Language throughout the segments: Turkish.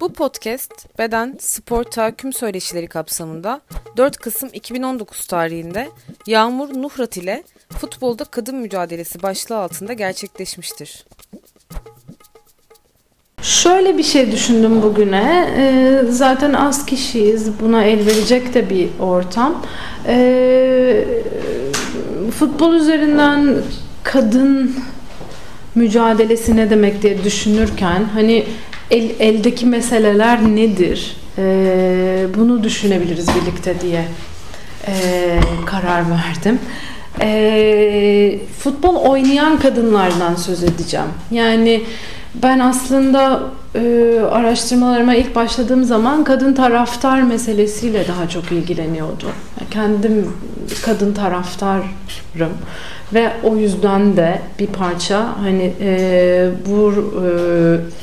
Bu podcast beden, spor, tahakküm söyleşileri kapsamında 4 Kasım 2019 tarihinde Yağmur Nuhrat ile futbolda kadın mücadelesi başlığı altında gerçekleşmiştir. Şöyle bir şey düşündüm bugüne. Ee, zaten az kişiyiz. Buna el verecek de bir ortam. Ee, futbol üzerinden kadın mücadelesi ne demek diye düşünürken hani el, eldeki meseleler nedir? Ee, bunu düşünebiliriz birlikte diye e, karar verdim. E, futbol oynayan kadınlardan söz edeceğim. Yani ben aslında e, araştırmalarıma ilk başladığım zaman kadın taraftar meselesiyle daha çok ilgileniyordum. Kendim kadın taraftarım ve o yüzden de bir parça hani e, bu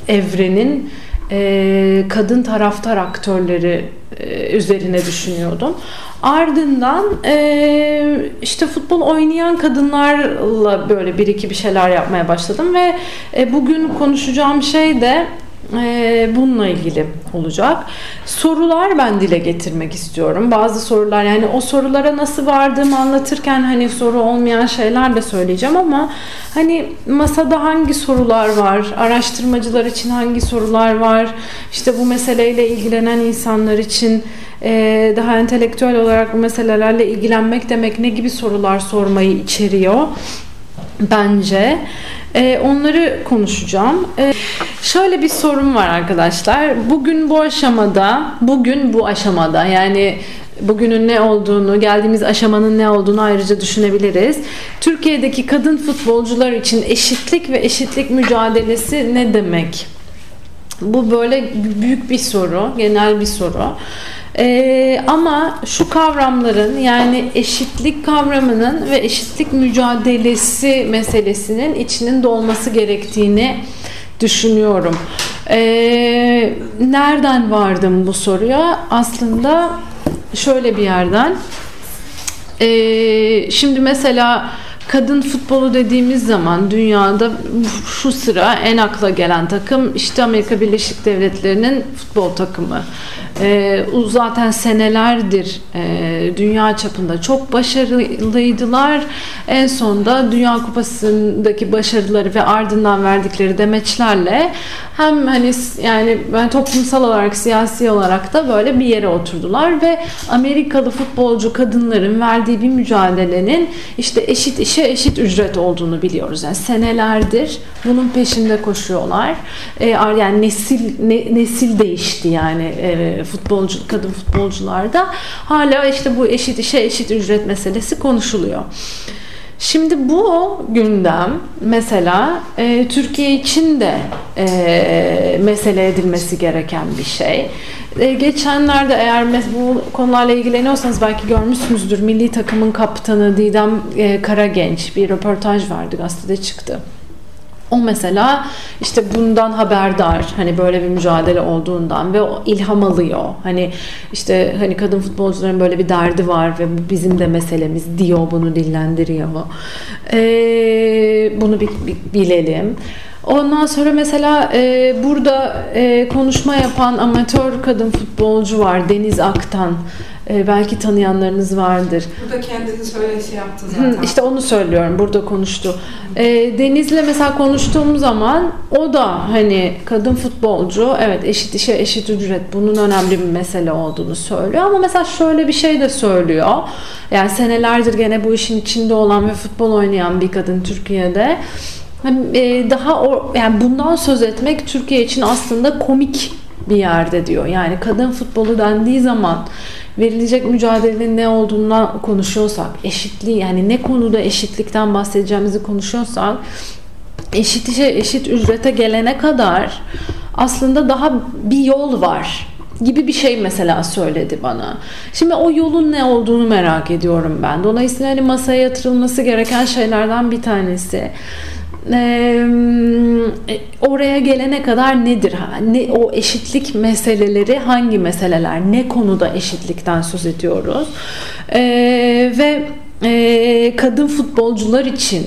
e, evrenin e, kadın taraftar aktörleri e, üzerine düşünüyordum. Ardından e, işte futbol oynayan kadınlarla böyle bir iki bir şeyler yapmaya başladım ve e, bugün konuşacağım şey de e, bununla ilgili olacak. Sorular ben dile getirmek istiyorum. Bazı sorular yani o sorulara nasıl vardığımı anlatırken hani soru olmayan şeyler de söyleyeceğim ama hani masada hangi sorular var? Araştırmacılar için hangi sorular var? İşte bu meseleyle ilgilenen insanlar için e, daha entelektüel olarak bu meselelerle ilgilenmek demek ne gibi sorular sormayı içeriyor? Bence. E, onları konuşacağım. E, şöyle bir sorun var arkadaşlar. Bugün bu aşamada, bugün bu aşamada yani bugünün ne olduğunu, geldiğimiz aşamanın ne olduğunu ayrıca düşünebiliriz. Türkiye'deki kadın futbolcular için eşitlik ve eşitlik mücadelesi ne demek? Bu böyle büyük bir soru, genel bir soru. Ee, ama şu kavramların yani eşitlik kavramının ve eşitlik mücadelesi meselesinin içinin dolması gerektiğini düşünüyorum. Ee, nereden vardım bu soruya? Aslında şöyle bir yerden. Ee, şimdi mesela kadın futbolu dediğimiz zaman dünyada şu sıra en akla gelen takım işte Amerika Birleşik Devletleri'nin futbol takımı. E, zaten senelerdir e, dünya çapında çok başarılıydılar. En sonda Dünya Kupası'ndaki başarıları ve ardından verdikleri demeçlerle hem hani yani ben toplumsal olarak siyasi olarak da böyle bir yere oturdular ve Amerikalı futbolcu kadınların verdiği bir mücadelenin işte eşit işe eşit ücret olduğunu biliyoruz. Yani senelerdir bunun peşinde koşuyorlar. E, yani nesil ne, nesil değişti yani e, futbolcu kadın futbolcularda hala işte bu eşit işe eşit ücret meselesi konuşuluyor. Şimdi bu gündem mesela e, Türkiye için de e, mesele edilmesi gereken bir şey. E, geçenlerde eğer bu konularla ilgileniyorsanız belki görmüşsünüzdür. Milli takımın kaptanı Didem e, Karagenç bir röportaj vardı gazetede çıktı. O mesela işte bundan haberdar hani böyle bir mücadele olduğundan ve o ilham alıyor. Hani işte hani kadın futbolcuların böyle bir derdi var ve bu bizim de meselemiz diyor bunu dillendiriyor. Ee, bunu bir, bir bilelim. Ondan sonra mesela e, burada e, konuşma yapan amatör kadın futbolcu var Deniz Aktan. E, belki tanıyanlarınız vardır. Bu da kendini söyle şey yaptı zaten. Hı, işte onu söylüyorum. Burada konuştu. E, Deniz'le mesela konuştuğum zaman o da hani kadın futbolcu evet eşit işe eşit ücret bunun önemli bir mesele olduğunu söylüyor ama mesela şöyle bir şey de söylüyor. Yani senelerdir gene bu işin içinde olan ve futbol oynayan bir kadın Türkiye'de e, daha o, yani bundan söz etmek Türkiye için aslında komik bir yerde diyor. Yani kadın futbolu dendiği zaman verilecek mücadelenin ne olduğundan konuşuyorsak, eşitliği yani ne konuda eşitlikten bahsedeceğimizi konuşuyorsak eşit işe eşit ücrete gelene kadar aslında daha bir yol var gibi bir şey mesela söyledi bana. Şimdi o yolun ne olduğunu merak ediyorum ben. Dolayısıyla hani masaya yatırılması gereken şeylerden bir tanesi e, oraya gelene kadar nedir? Ne o eşitlik meseleleri hangi meseleler? Ne konuda eşitlikten söz ediyoruz? E, ve e, kadın futbolcular için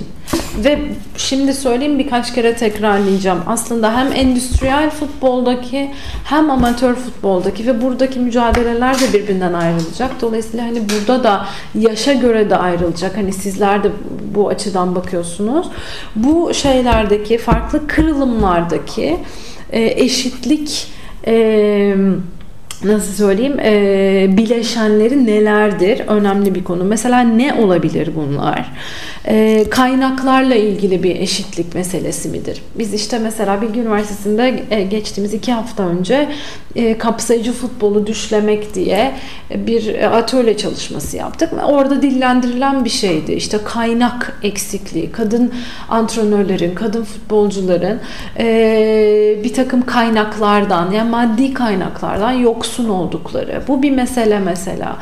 ve şimdi söyleyeyim birkaç kere tekrarlayacağım. Aslında hem endüstriyel futboldaki hem amatör futboldaki ve buradaki mücadeleler de birbirinden ayrılacak. Dolayısıyla hani burada da yaşa göre de ayrılacak. Hani sizler de bu açıdan bakıyorsunuz. Bu şeylerdeki farklı kırılımlardaki e, eşitlik eee nasıl söyleyeyim e, bileşenleri nelerdir önemli bir konu. Mesela ne olabilir bunlar? E, kaynaklarla ilgili bir eşitlik meselesi midir? Biz işte mesela Bilgi Üniversitesi'nde e, geçtiğimiz iki hafta önce e, kapsayıcı futbolu düşlemek diye bir atölye çalışması yaptık. Orada dillendirilen bir şeydi. İşte kaynak eksikliği, kadın antrenörlerin, kadın futbolcuların e, bir takım kaynaklardan yani maddi kaynaklardan yoksun oldukları. Bu bir mesele mesela.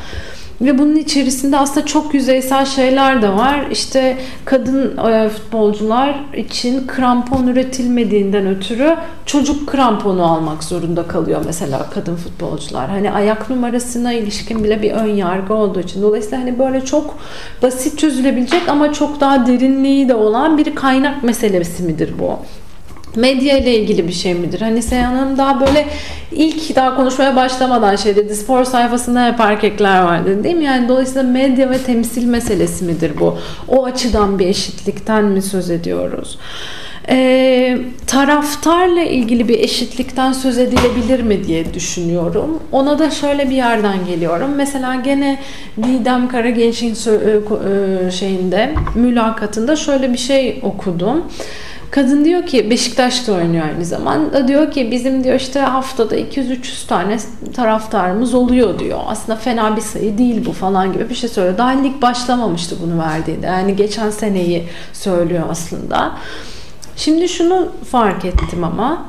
Ve bunun içerisinde aslında çok yüzeysel şeyler de var. İşte kadın e, futbolcular için krampon üretilmediğinden ötürü çocuk kramponu almak zorunda kalıyor mesela kadın futbolcular. Hani ayak numarasına ilişkin bile bir ön yargı olduğu için. Dolayısıyla hani böyle çok basit çözülebilecek ama çok daha derinliği de olan bir kaynak meselesi midir bu? Medya ile ilgili bir şey midir? Hani Seyhan Hanım daha böyle ilk daha konuşmaya başlamadan şey dedi. Spor sayfasında hep erkekler var dedi değil mi? Yani dolayısıyla medya ve temsil meselesi midir bu? O açıdan bir eşitlikten mi söz ediyoruz? Ee, taraftarla ilgili bir eşitlikten söz edilebilir mi diye düşünüyorum. Ona da şöyle bir yerden geliyorum. Mesela gene Didem Karagenç'in e, e, şeyinde mülakatında şöyle bir şey okudum. Kadın diyor ki Beşiktaş'ta oynuyor aynı zamanda. Diyor ki bizim diyor işte haftada 200-300 tane taraftarımız oluyor diyor. Aslında fena bir sayı değil bu falan gibi bir şey söylüyor. Daha lig başlamamıştı bunu verdiğinde. Yani geçen seneyi söylüyor aslında. Şimdi şunu fark ettim ama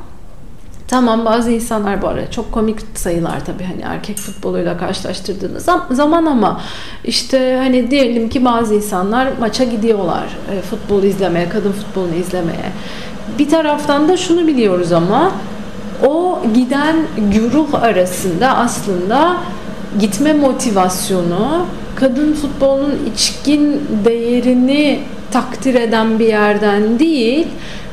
Tamam bazı insanlar bu arada çok komik sayılar tabii hani erkek futboluyla karşılaştırdığınız zaman ama işte hani diyelim ki bazı insanlar maça gidiyorlar e, futbol izlemeye, kadın futbolunu izlemeye. Bir taraftan da şunu biliyoruz ama o giden güruh arasında aslında gitme motivasyonu kadın futbolunun içkin değerini takdir eden bir yerden değil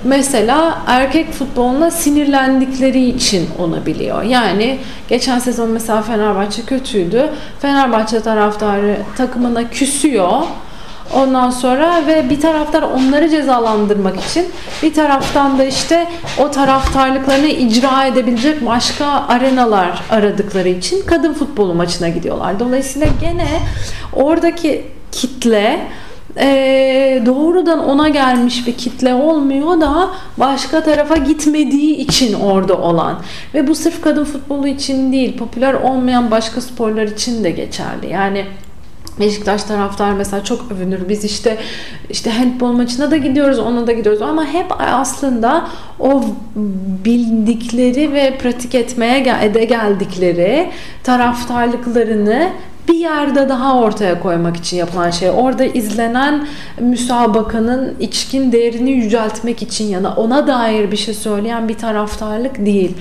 mesela erkek futboluna sinirlendikleri için olabiliyor. Yani geçen sezon mesela Fenerbahçe kötüydü. Fenerbahçe taraftarı takımına küsüyor. Ondan sonra ve bir taraftar onları cezalandırmak için bir taraftan da işte o taraftarlıklarını icra edebilecek başka arenalar aradıkları için kadın futbolu maçına gidiyorlar. Dolayısıyla gene oradaki kitle e, doğrudan ona gelmiş bir kitle olmuyor da başka tarafa gitmediği için orada olan. Ve bu sırf kadın futbolu için değil popüler olmayan başka sporlar için de geçerli. Yani Beşiktaş taraftar mesela çok övünür. Biz işte işte handball maçına da gidiyoruz, ona da gidiyoruz. Ama hep aslında o bildikleri ve pratik etmeye ede geldikleri taraftarlıklarını bir yerde daha ortaya koymak için yapılan şey. Orada izlenen müsabakanın içkin değerini yüceltmek için yana ona dair bir şey söyleyen bir taraftarlık değil.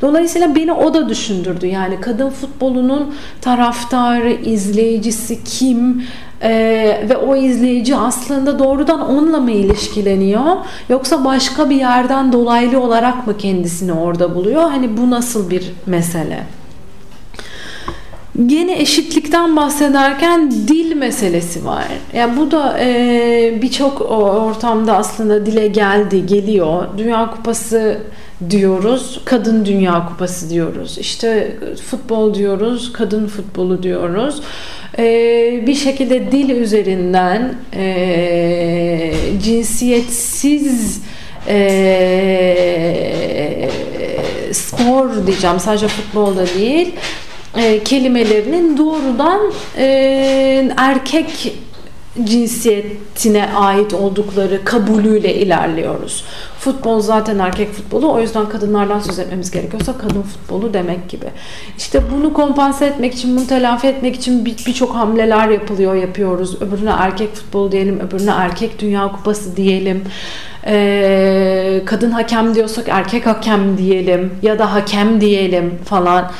Dolayısıyla beni o da düşündürdü. Yani kadın futbolunun taraftarı, izleyicisi kim? Ee, ve o izleyici aslında doğrudan onunla mı ilişkileniyor yoksa başka bir yerden dolaylı olarak mı kendisini orada buluyor? Hani bu nasıl bir mesele? Gene eşitlikten bahsederken dil meselesi var. Yani bu da e, birçok ortamda aslında dile geldi, geliyor. Dünya Kupası diyoruz, kadın Dünya Kupası diyoruz. İşte futbol diyoruz, kadın futbolu diyoruz. E, bir şekilde dil üzerinden e, cinsiyetsiz e, spor diyeceğim sadece futbolda değil e, kelimelerinin doğrudan e, erkek cinsiyetine ait oldukları kabulüyle ilerliyoruz. Futbol zaten erkek futbolu o yüzden kadınlardan söz etmemiz gerekiyorsa kadın futbolu demek gibi. İşte bunu kompanse etmek için, bunu telafi etmek için birçok bir hamleler yapılıyor, yapıyoruz. Öbürüne erkek futbolu diyelim, öbürüne erkek dünya kupası diyelim e, kadın hakem diyorsak erkek hakem diyelim ya da hakem diyelim falan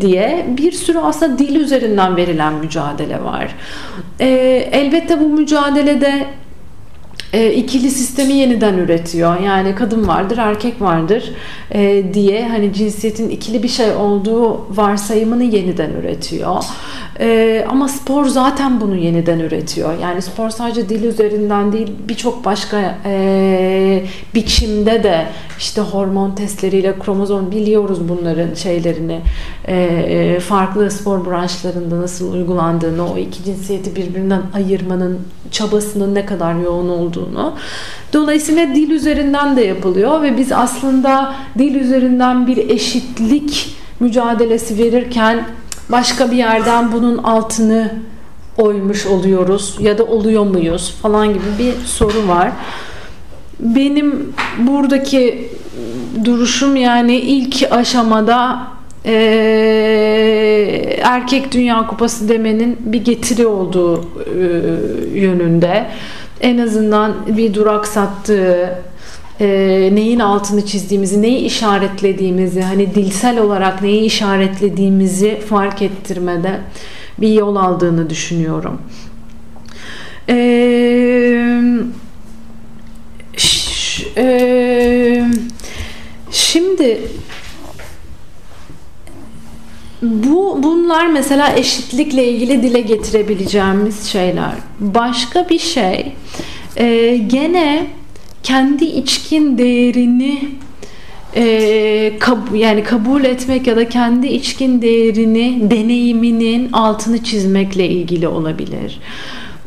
diye bir sürü aslında dil üzerinden verilen mücadele var. E, elbette bu mücadelede e, ikili sistemi yeniden üretiyor. Yani kadın vardır, erkek vardır e, diye hani cinsiyetin ikili bir şey olduğu varsayımını yeniden üretiyor. E, ama spor zaten bunu yeniden üretiyor. Yani spor sadece dil üzerinden değil birçok başka e, biçimde de işte hormon testleriyle kromozom biliyoruz bunların şeylerini e, farklı spor branşlarında nasıl uygulandığını o iki cinsiyeti birbirinden ayırmanın çabasının ne kadar yoğun olduğunu. Dolayısıyla dil üzerinden de yapılıyor ve biz aslında dil üzerinden bir eşitlik mücadelesi verirken başka bir yerden bunun altını oymuş oluyoruz ya da oluyor muyuz falan gibi bir soru var. Benim buradaki duruşum yani ilk aşamada e, erkek dünya kupası demenin bir getiri olduğu e, yönünde en azından bir duraksattığı e, neyin altını çizdiğimizi, neyi işaretlediğimizi, hani dilsel olarak neyi işaretlediğimizi fark ettirmede bir yol aldığını düşünüyorum. Eee e, şimdi bu bunlar mesela eşitlikle ilgili dile getirebileceğimiz şeyler. Başka bir şey e, gene kendi içkin değerini e, kab yani kabul etmek ya da kendi içkin değerini deneyiminin altını çizmekle ilgili olabilir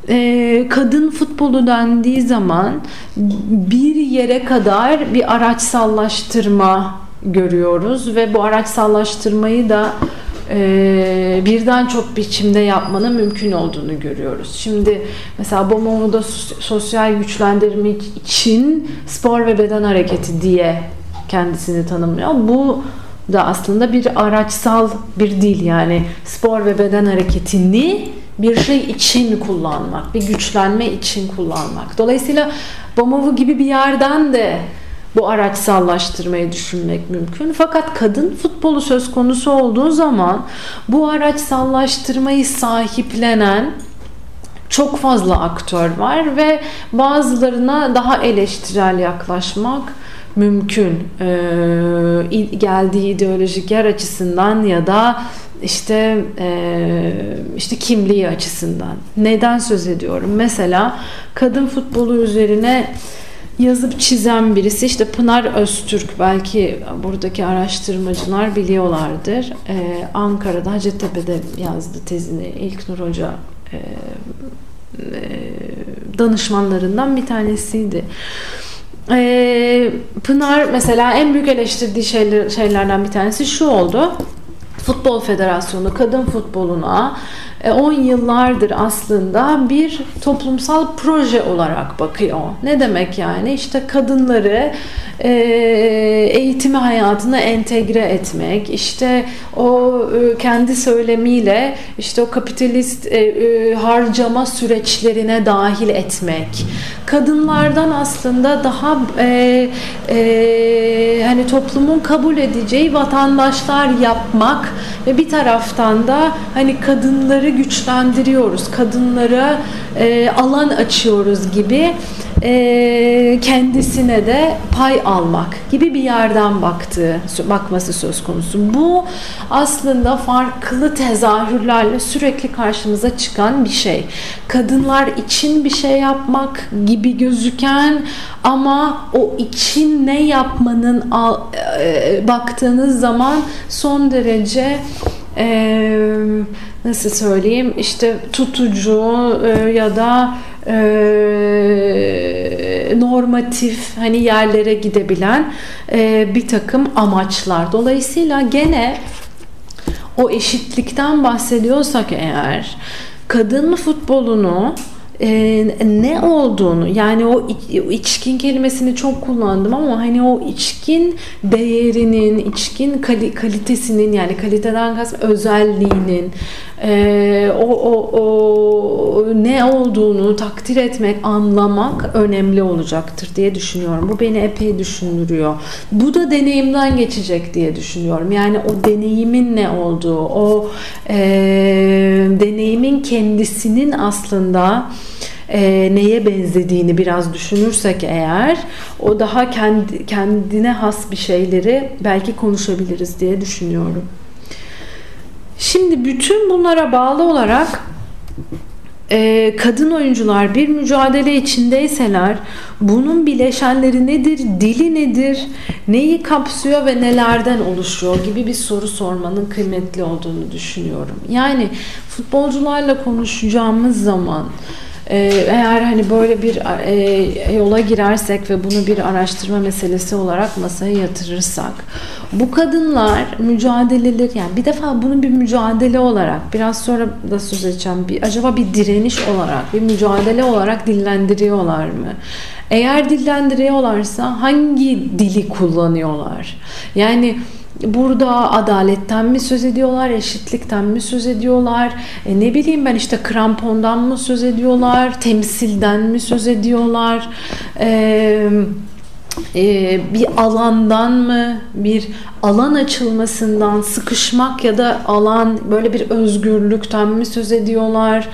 e, kadın futbolu dendiği zaman bir yere kadar bir araçsallaştırma görüyoruz ve bu araçsallaştırmayı da e, birden çok biçimde yapmanın mümkün olduğunu görüyoruz. Şimdi mesela Bomomo'da sosyal güçlendirme için spor ve beden hareketi diye kendisini tanımlıyor. Bu da aslında bir araçsal bir dil yani spor ve beden hareketini bir şey için kullanmak, bir güçlenme için kullanmak. Dolayısıyla Bomovu gibi bir yerden de bu araçsallaştırmayı düşünmek mümkün. Fakat kadın futbolu söz konusu olduğu zaman bu araçsallaştırmayı sahiplenen çok fazla aktör var ve bazılarına daha eleştirel yaklaşmak mümkün. Ee, geldiği ideolojik yer açısından ya da işte e, işte kimliği açısından. Neden söz ediyorum? Mesela kadın futbolu üzerine yazıp çizen birisi işte Pınar Öztürk belki buradaki araştırmacılar biliyorlardır. Ee, Ankara'da Hacettepe'de yazdı tezini İlk Nur Hoca e, e, danışmanlarından bir tanesiydi. Ee, Pınar mesela en büyük eleştirdiği şeyler, şeylerden bir tanesi şu oldu. Futbol Federasyonu kadın futboluna 10 e, yıllardır aslında bir toplumsal proje olarak bakıyor. Ne demek yani? İşte kadınları e, eğitimi hayatına entegre etmek, işte o e, kendi söylemiyle işte o kapitalist harcama süreçlerine dahil etmek. Kadınlardan aslında daha hani toplumun kabul edeceği vatandaşlar yapmak ve bir taraftan da hani kadınları güçlendiriyoruz, kadınlara e, alan açıyoruz gibi e, kendisine de pay almak gibi bir yerden baktığı, bakması söz konusu. Bu aslında farklı tezahürlerle sürekli karşımıza çıkan bir şey. Kadınlar için bir şey yapmak gibi gözüken ama o için ne yapmanın e, baktığınız zaman son derece e, nasıl söyleyeyim işte tutucu e, ya da e, normatif hani yerlere gidebilen e, bir takım amaçlar. Dolayısıyla gene o eşitlikten bahsediyorsak eğer kadın futbolunu e, ne olduğunu yani o içkin kelimesini çok kullandım ama hani o içkin değerinin, içkin kalitesinin yani kaliteden kastım özelliğinin e, o, o, o ne olduğunu takdir etmek, anlamak önemli olacaktır diye düşünüyorum. Bu beni epey düşündürüyor. Bu da deneyimden geçecek diye düşünüyorum. Yani o deneyimin ne olduğu, o e, deneyimin kendisinin aslında e, neye benzediğini biraz düşünürsek eğer o daha kendi, kendine has bir şeyleri belki konuşabiliriz diye düşünüyorum. Şimdi bütün bunlara bağlı olarak e, kadın oyuncular bir mücadele içindeyseler bunun bileşenleri nedir, dili nedir, neyi kapsıyor ve nelerden oluşuyor gibi bir soru sormanın kıymetli olduğunu düşünüyorum. Yani futbolcularla konuşacağımız zaman eğer hani böyle bir e, yola girersek ve bunu bir araştırma meselesi olarak masaya yatırırsak bu kadınlar mücadeleler yani bir defa bunu bir mücadele olarak biraz sonra da söz edeceğim bir acaba bir direniş olarak bir mücadele olarak dillendiriyorlar mı? Eğer dillendiriyorlarsa hangi dili kullanıyorlar? Yani burada adaletten mi söz ediyorlar, eşitlikten mi söz ediyorlar, e ne bileyim ben işte krampondan mı söz ediyorlar, temsilden mi söz ediyorlar, e, e, bir alandan mı, bir alan açılmasından, sıkışmak ya da alan böyle bir özgürlükten mi söz ediyorlar?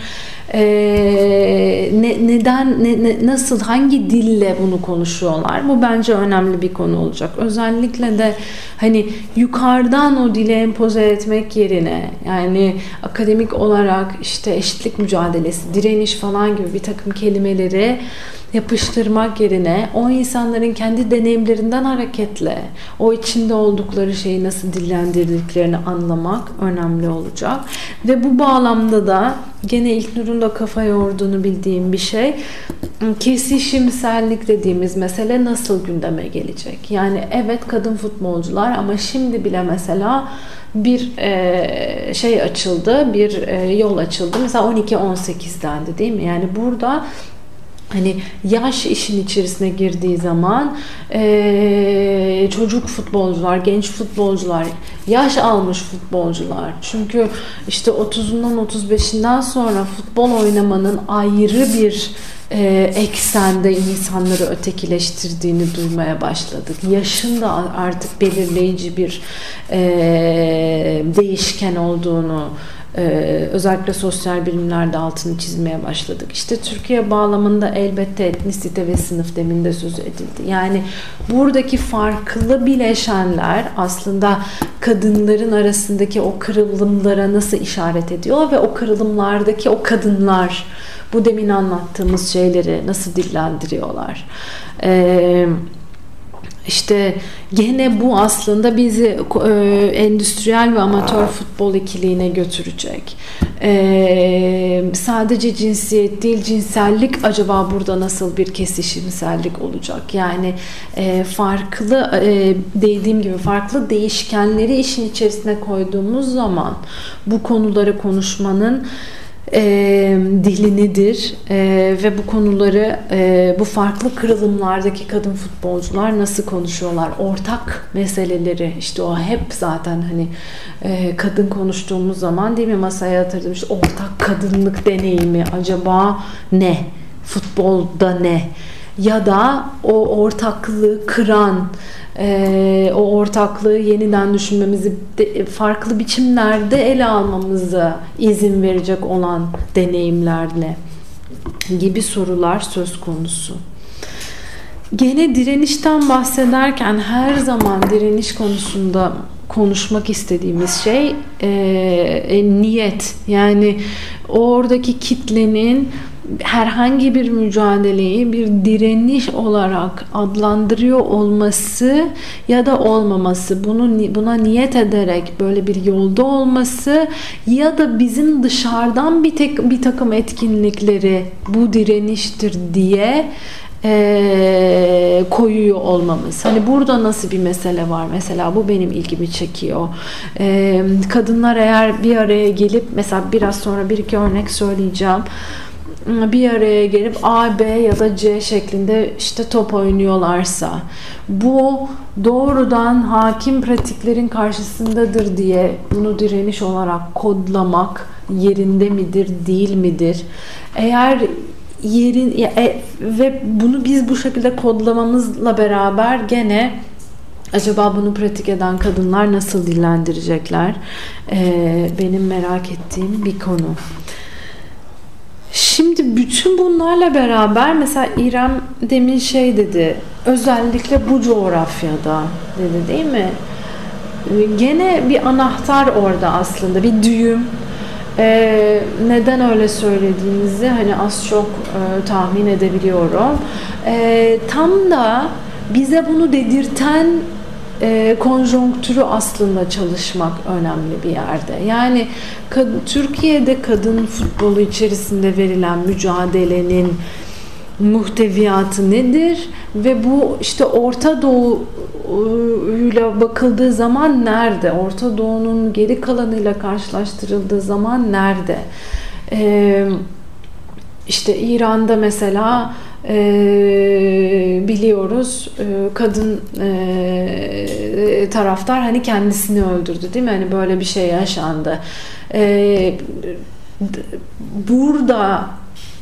E, ne, neden ne, ne, nasıl hangi dille bunu konuşuyorlar? Bu bence önemli bir konu olacak. Özellikle de hani yukarıdan o dile empoze etmek yerine yani akademik olarak işte eşitlik mücadelesi direniş falan gibi bir takım kelimeleri yapıştırmak yerine o insanların kendi deneyimlerinden hareketle o içinde oldukları şeyi nasıl dillendirdiklerini anlamak önemli olacak. Ve bu bağlamda da gene ilk Nur'un da kafa yorduğunu bildiğim bir şey kesişimsellik dediğimiz mesele nasıl gündeme gelecek? Yani evet kadın futbolcular ama şimdi bile mesela bir e, şey açıldı, bir e, yol açıldı. Mesela 12-18'dendi değil mi? Yani burada hani yaş işin içerisine girdiği zaman e, çocuk futbolcular, genç futbolcular, yaş almış futbolcular. Çünkü işte 30'undan 35'inden sonra futbol oynamanın ayrı bir e, eksende insanları ötekileştirdiğini duymaya başladık. Yaşın da artık belirleyici bir e, değişken olduğunu ee, özellikle sosyal bilimlerde altını çizmeye başladık. İşte Türkiye bağlamında elbette etnisite ve sınıf deminde söz edildi. Yani buradaki farklı bileşenler aslında kadınların arasındaki o kırılımlara nasıl işaret ediyor ve o kırılımlardaki o kadınlar bu demin anlattığımız şeyleri nasıl dillendiriyorlar. Eee işte gene bu aslında bizi e, endüstriyel ve amatör futbol ikiliğine götürecek. E, sadece cinsiyet değil cinsellik acaba burada nasıl bir kesişimsellik olacak? Yani e, farklı e, dediğim gibi farklı değişkenleri işin içerisine koyduğumuz zaman bu konuları konuşmanın e, dilinidir e, ve bu konuları e, bu farklı kırılımlardaki kadın futbolcular nasıl konuşuyorlar? Ortak meseleleri işte o hep zaten hani e, kadın konuştuğumuz zaman değil mi? Masaya yatırdım işte ortak kadınlık deneyimi acaba ne? Futbolda ne ya da o ortaklığı kıran e, o ortaklığı yeniden düşünmemizi de, farklı biçimlerde ele almamızı izin verecek olan deneyimlerle gibi sorular söz konusu. Gene direnişten bahsederken her zaman direniş konusunda konuşmak istediğimiz şey e, e, niyet. Yani oradaki kitlenin herhangi bir mücadeleyi bir direniş olarak adlandırıyor olması ya da olmaması bunu buna niyet ederek böyle bir yolda olması ya da bizim dışarıdan bir tek bir takım etkinlikleri bu direniştir diye e, koyuyor olmamız. Hani burada nasıl bir mesele var mesela bu benim ilgimi çekiyor. E, kadınlar eğer bir araya gelip mesela biraz sonra bir iki örnek söyleyeceğim bir araya gelip A, B ya da C şeklinde işte top oynuyorlarsa bu doğrudan hakim pratiklerin karşısındadır diye bunu direniş olarak kodlamak yerinde midir, değil midir? Eğer yerin e, ve bunu biz bu şekilde kodlamamızla beraber gene acaba bunu pratik eden kadınlar nasıl dillendirecekler? Ee, benim merak ettiğim bir konu. Şimdi bütün bunlarla beraber mesela İrem demin şey dedi. Özellikle bu coğrafyada dedi değil mi? Gene bir anahtar orada aslında bir düğüm. Ee, neden öyle söylediğinizi hani az çok e, tahmin edebiliyorum. Ee, tam da bize bunu dedirten e, konjonktürü aslında çalışmak önemli bir yerde. Yani kad, Türkiye'de kadın futbolu içerisinde verilen mücadelenin muhteviyatı nedir ve bu işte Orta Doğu ile bakıldığı zaman nerede? Orta Doğu'nun geri kalanıyla karşılaştırıldığı zaman nerede? Ee, işte İran'da mesela e, biliyoruz e, kadın e, taraftar hani kendisini öldürdü değil mi? Hani böyle bir şey yaşandı. E, burada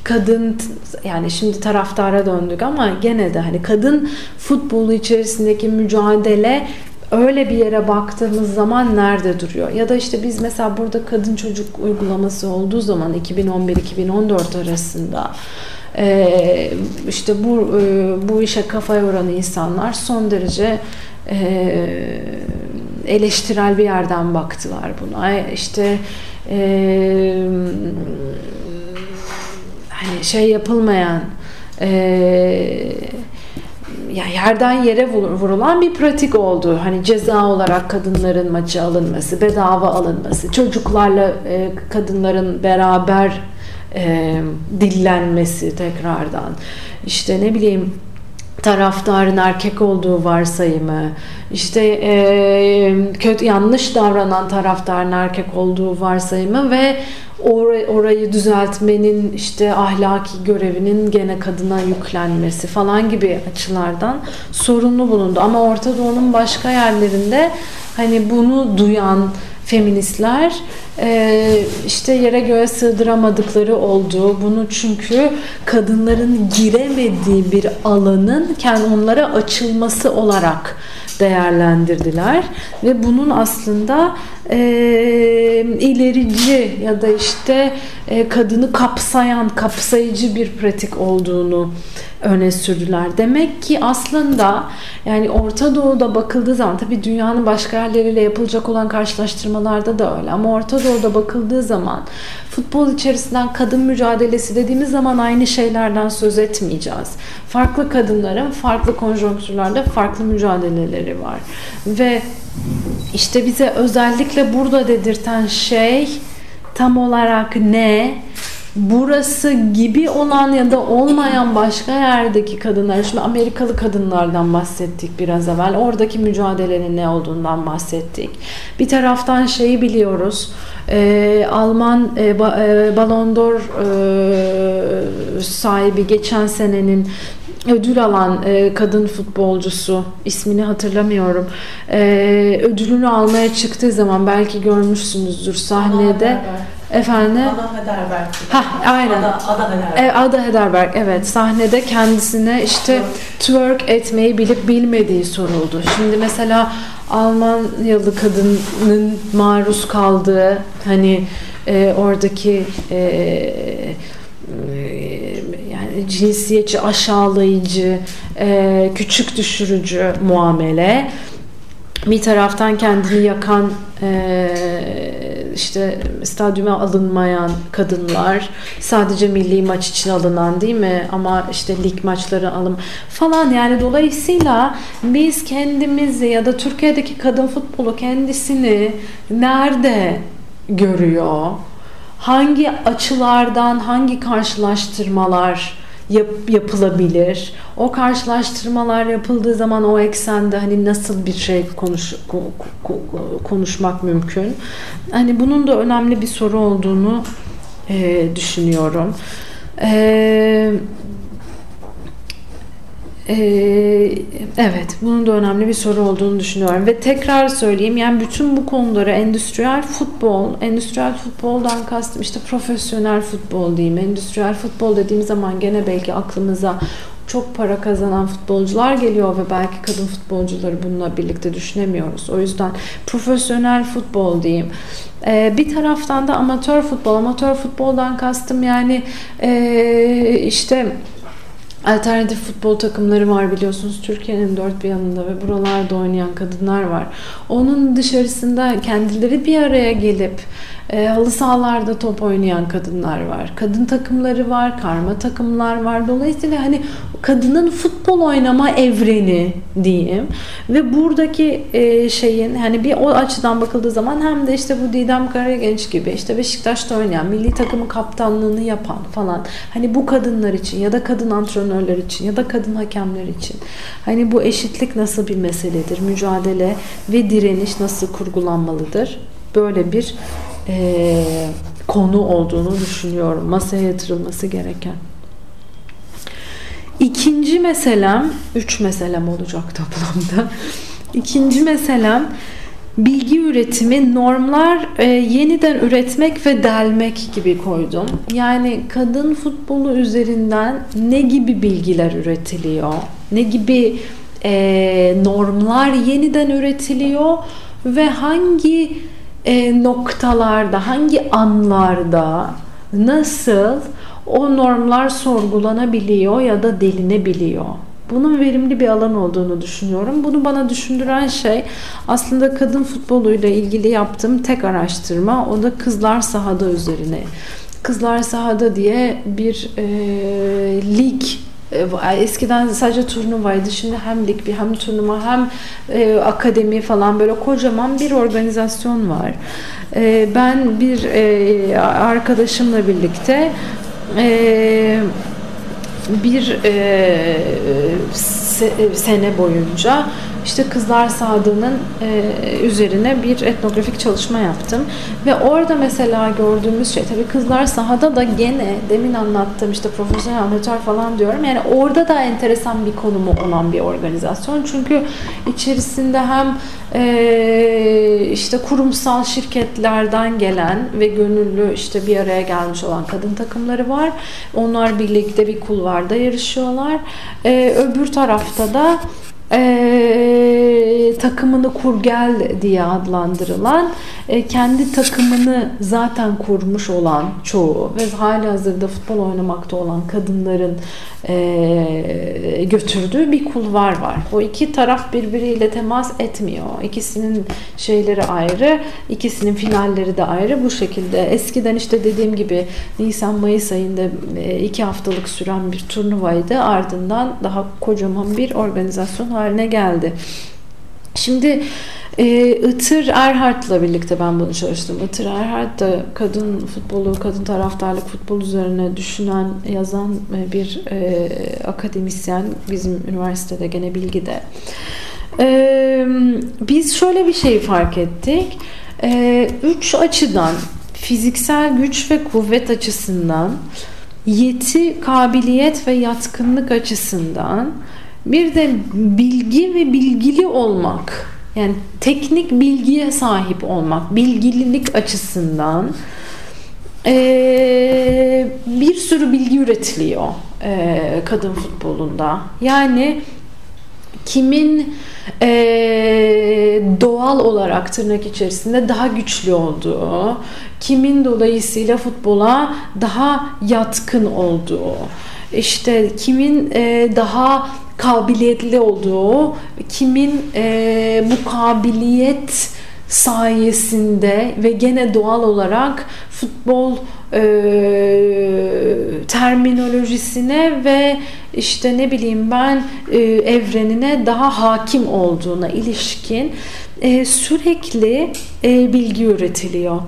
kadın yani şimdi taraftara döndük ama gene de hani kadın futbolu içerisindeki mücadele öyle bir yere baktığımız zaman nerede duruyor? Ya da işte biz mesela burada kadın çocuk uygulaması olduğu zaman 2011-2014 arasında e, işte bu e, bu işe kafa yoran insanlar son derece e, eleştirel bir yerden baktılar buna. İşte e, hani şey yapılmayan e, ya yerden yere vurulan bir pratik oldu. Hani ceza olarak kadınların maçı alınması, bedava alınması, çocuklarla e, kadınların beraber e, dillenmesi tekrardan. İşte ne bileyim taraftarın erkek olduğu varsayımı, işte e, kötü yanlış davranan taraftarın erkek olduğu varsayımı ve or- orayı düzeltmenin işte ahlaki görevinin gene kadına yüklenmesi falan gibi açılardan sorunlu bulundu. Ama Orta Doğu'nun başka yerlerinde hani bunu duyan feministler e, işte yere göğe sığdıramadıkları oldu. Bunu çünkü kadınların giremediği bir alanın kendi onlara açılması olarak değerlendirdiler ve bunun aslında e, ilerici ya da işte e, kadını kapsayan, kapsayıcı bir pratik olduğunu öne sürdüler. Demek ki aslında yani Orta Doğu'da bakıldığı zaman tabii dünyanın başka yerleriyle yapılacak olan karşılaştırmalarda da öyle ama Orta Doğu'da bakıldığı zaman futbol içerisinden kadın mücadelesi dediğimiz zaman aynı şeylerden söz etmeyeceğiz. Farklı kadınların farklı konjonktürlerde farklı mücadeleleri var. Ve işte bize özellikle burada dedirten şey tam olarak ne? burası gibi olan ya da olmayan başka yerdeki kadınlar, şimdi Amerikalı kadınlardan bahsettik biraz evvel. Oradaki mücadelenin ne olduğundan bahsettik. Bir taraftan şeyi biliyoruz. E, Alman e, ba, e, Ballon d'Or e, sahibi geçen senenin ödül alan e, kadın futbolcusu ismini hatırlamıyorum. E, ödülünü almaya çıktığı zaman belki görmüşsünüzdür sahnede. Efendim? Ada Hederberg. Ha, aynen. Ada, Ada Hederberg. E, Ada Hederberg evet sahnede kendisine işte twerk etmeyi bilip bilmediği soruldu. Şimdi mesela Almanyalı kadının maruz kaldığı hani e, oradaki e, yani cinsiyetçi aşağılayıcı, e, küçük düşürücü muamele. Bir taraftan kendini yakan e, işte stadyuma alınmayan kadınlar sadece milli maç için alınan değil mi ama işte lig maçları alım falan yani dolayısıyla biz kendimizi ya da Türkiye'deki kadın futbolu kendisini nerede görüyor? Hangi açılardan hangi karşılaştırmalar yap, yapılabilir. O karşılaştırmalar yapıldığı zaman o eksende hani nasıl bir şey konuş, konuşmak mümkün. Hani bunun da önemli bir soru olduğunu e, düşünüyorum. Eee ee, evet, bunun da önemli bir soru olduğunu düşünüyorum ve tekrar söyleyeyim yani bütün bu konuları endüstriyel futbol, endüstriyel futboldan kastım işte profesyonel futbol diyeyim. Endüstriyel futbol dediğim zaman gene belki aklımıza çok para kazanan futbolcular geliyor ve belki kadın futbolcuları bununla birlikte düşünemiyoruz. O yüzden profesyonel futbol diyeyim. Ee, bir taraftan da amatör futbol. Amatör futboldan kastım yani e, işte alternatif futbol takımları var biliyorsunuz. Türkiye'nin dört bir yanında ve buralarda oynayan kadınlar var. Onun dışarısında kendileri bir araya gelip e, halı sahalarda top oynayan kadınlar var. Kadın takımları var, karma takımlar var. Dolayısıyla hani kadının futbol oynama evreni diyeyim. Ve buradaki e, şeyin hani bir o açıdan bakıldığı zaman hem de işte bu Didem Karagenç gibi işte Beşiktaş'ta oynayan, milli takımın kaptanlığını yapan falan. Hani bu kadınlar için ya da kadın antrenörler için ya da kadın hakemler için. Hani bu eşitlik nasıl bir meseledir? Mücadele ve direniş nasıl kurgulanmalıdır? Böyle bir e, konu olduğunu düşünüyorum. Masaya yatırılması gereken. İkinci meselem, üç meselem olacak toplamda. İkinci meselem bilgi üretimi, normlar e, yeniden üretmek ve delmek gibi koydum. Yani kadın futbolu üzerinden ne gibi bilgiler üretiliyor, ne gibi e, normlar yeniden üretiliyor ve hangi e, noktalarda, hangi anlarda nasıl o normlar sorgulanabiliyor ya da delinebiliyor. Bunun verimli bir alan olduğunu düşünüyorum. Bunu bana düşündüren şey aslında kadın futboluyla ilgili yaptığım tek araştırma. O da kızlar sahada üzerine. Kızlar sahada diye bir e, lig eskiden sadece turnuvaydı. Şimdi hem lig bir hem turnuva hem e, akademi falan böyle kocaman bir organizasyon var. E, ben bir e, arkadaşımla birlikte e, bir e, se, sene boyunca işte Kızlar Sadı'nın e, üzerine bir etnografik çalışma yaptım. Ve orada mesela gördüğümüz şey tabii Kızlar Sahada da gene demin anlattığım işte profesyonel amatör falan diyorum. Yani orada da enteresan bir konumu olan bir organizasyon. Çünkü içerisinde hem e, işte kurumsal şirketlerden gelen ve gönüllü işte bir araya gelmiş olan kadın takımları var. Onlar birlikte bir kulvarda yarışıyorlar. E, öbür tarafta da e, takımını kur gel diye adlandırılan e, kendi takımını zaten kurmuş olan çoğu ve hali hazırda futbol oynamakta olan kadınların e, götürdüğü bir kulvar var. O iki taraf birbiriyle temas etmiyor. İkisinin şeyleri ayrı, ikisinin finalleri de ayrı. Bu şekilde eskiden işte dediğim gibi Nisan-Mayıs ayında e, iki haftalık süren bir turnuvaydı. Ardından daha kocaman bir organizasyon haline geldi. Şimdi e, Itır Erhard'la birlikte ben bunu çalıştım. Itır Erhard da kadın futbolu, kadın taraftarlık futbol üzerine düşünen, yazan e, bir e, akademisyen. Bizim üniversitede gene bilgide. E, biz şöyle bir şey fark ettik. E, üç açıdan fiziksel güç ve kuvvet açısından yeti, kabiliyet ve yatkınlık açısından bir de bilgi ve bilgili olmak yani teknik bilgiye sahip olmak, bilgililik açısından e, bir sürü bilgi üretiliyor e, kadın futbolunda. Yani kimin e, doğal olarak tırnak içerisinde daha güçlü olduğu, kimin dolayısıyla futbola daha yatkın olduğu, işte kimin e, daha kabiliyetli olduğu, kimin e, bu kabiliyet sayesinde ve gene doğal olarak futbol e, terminolojisine ve işte ne bileyim ben e, evrenine daha hakim olduğuna ilişkin e, sürekli e, bilgi üretiliyor.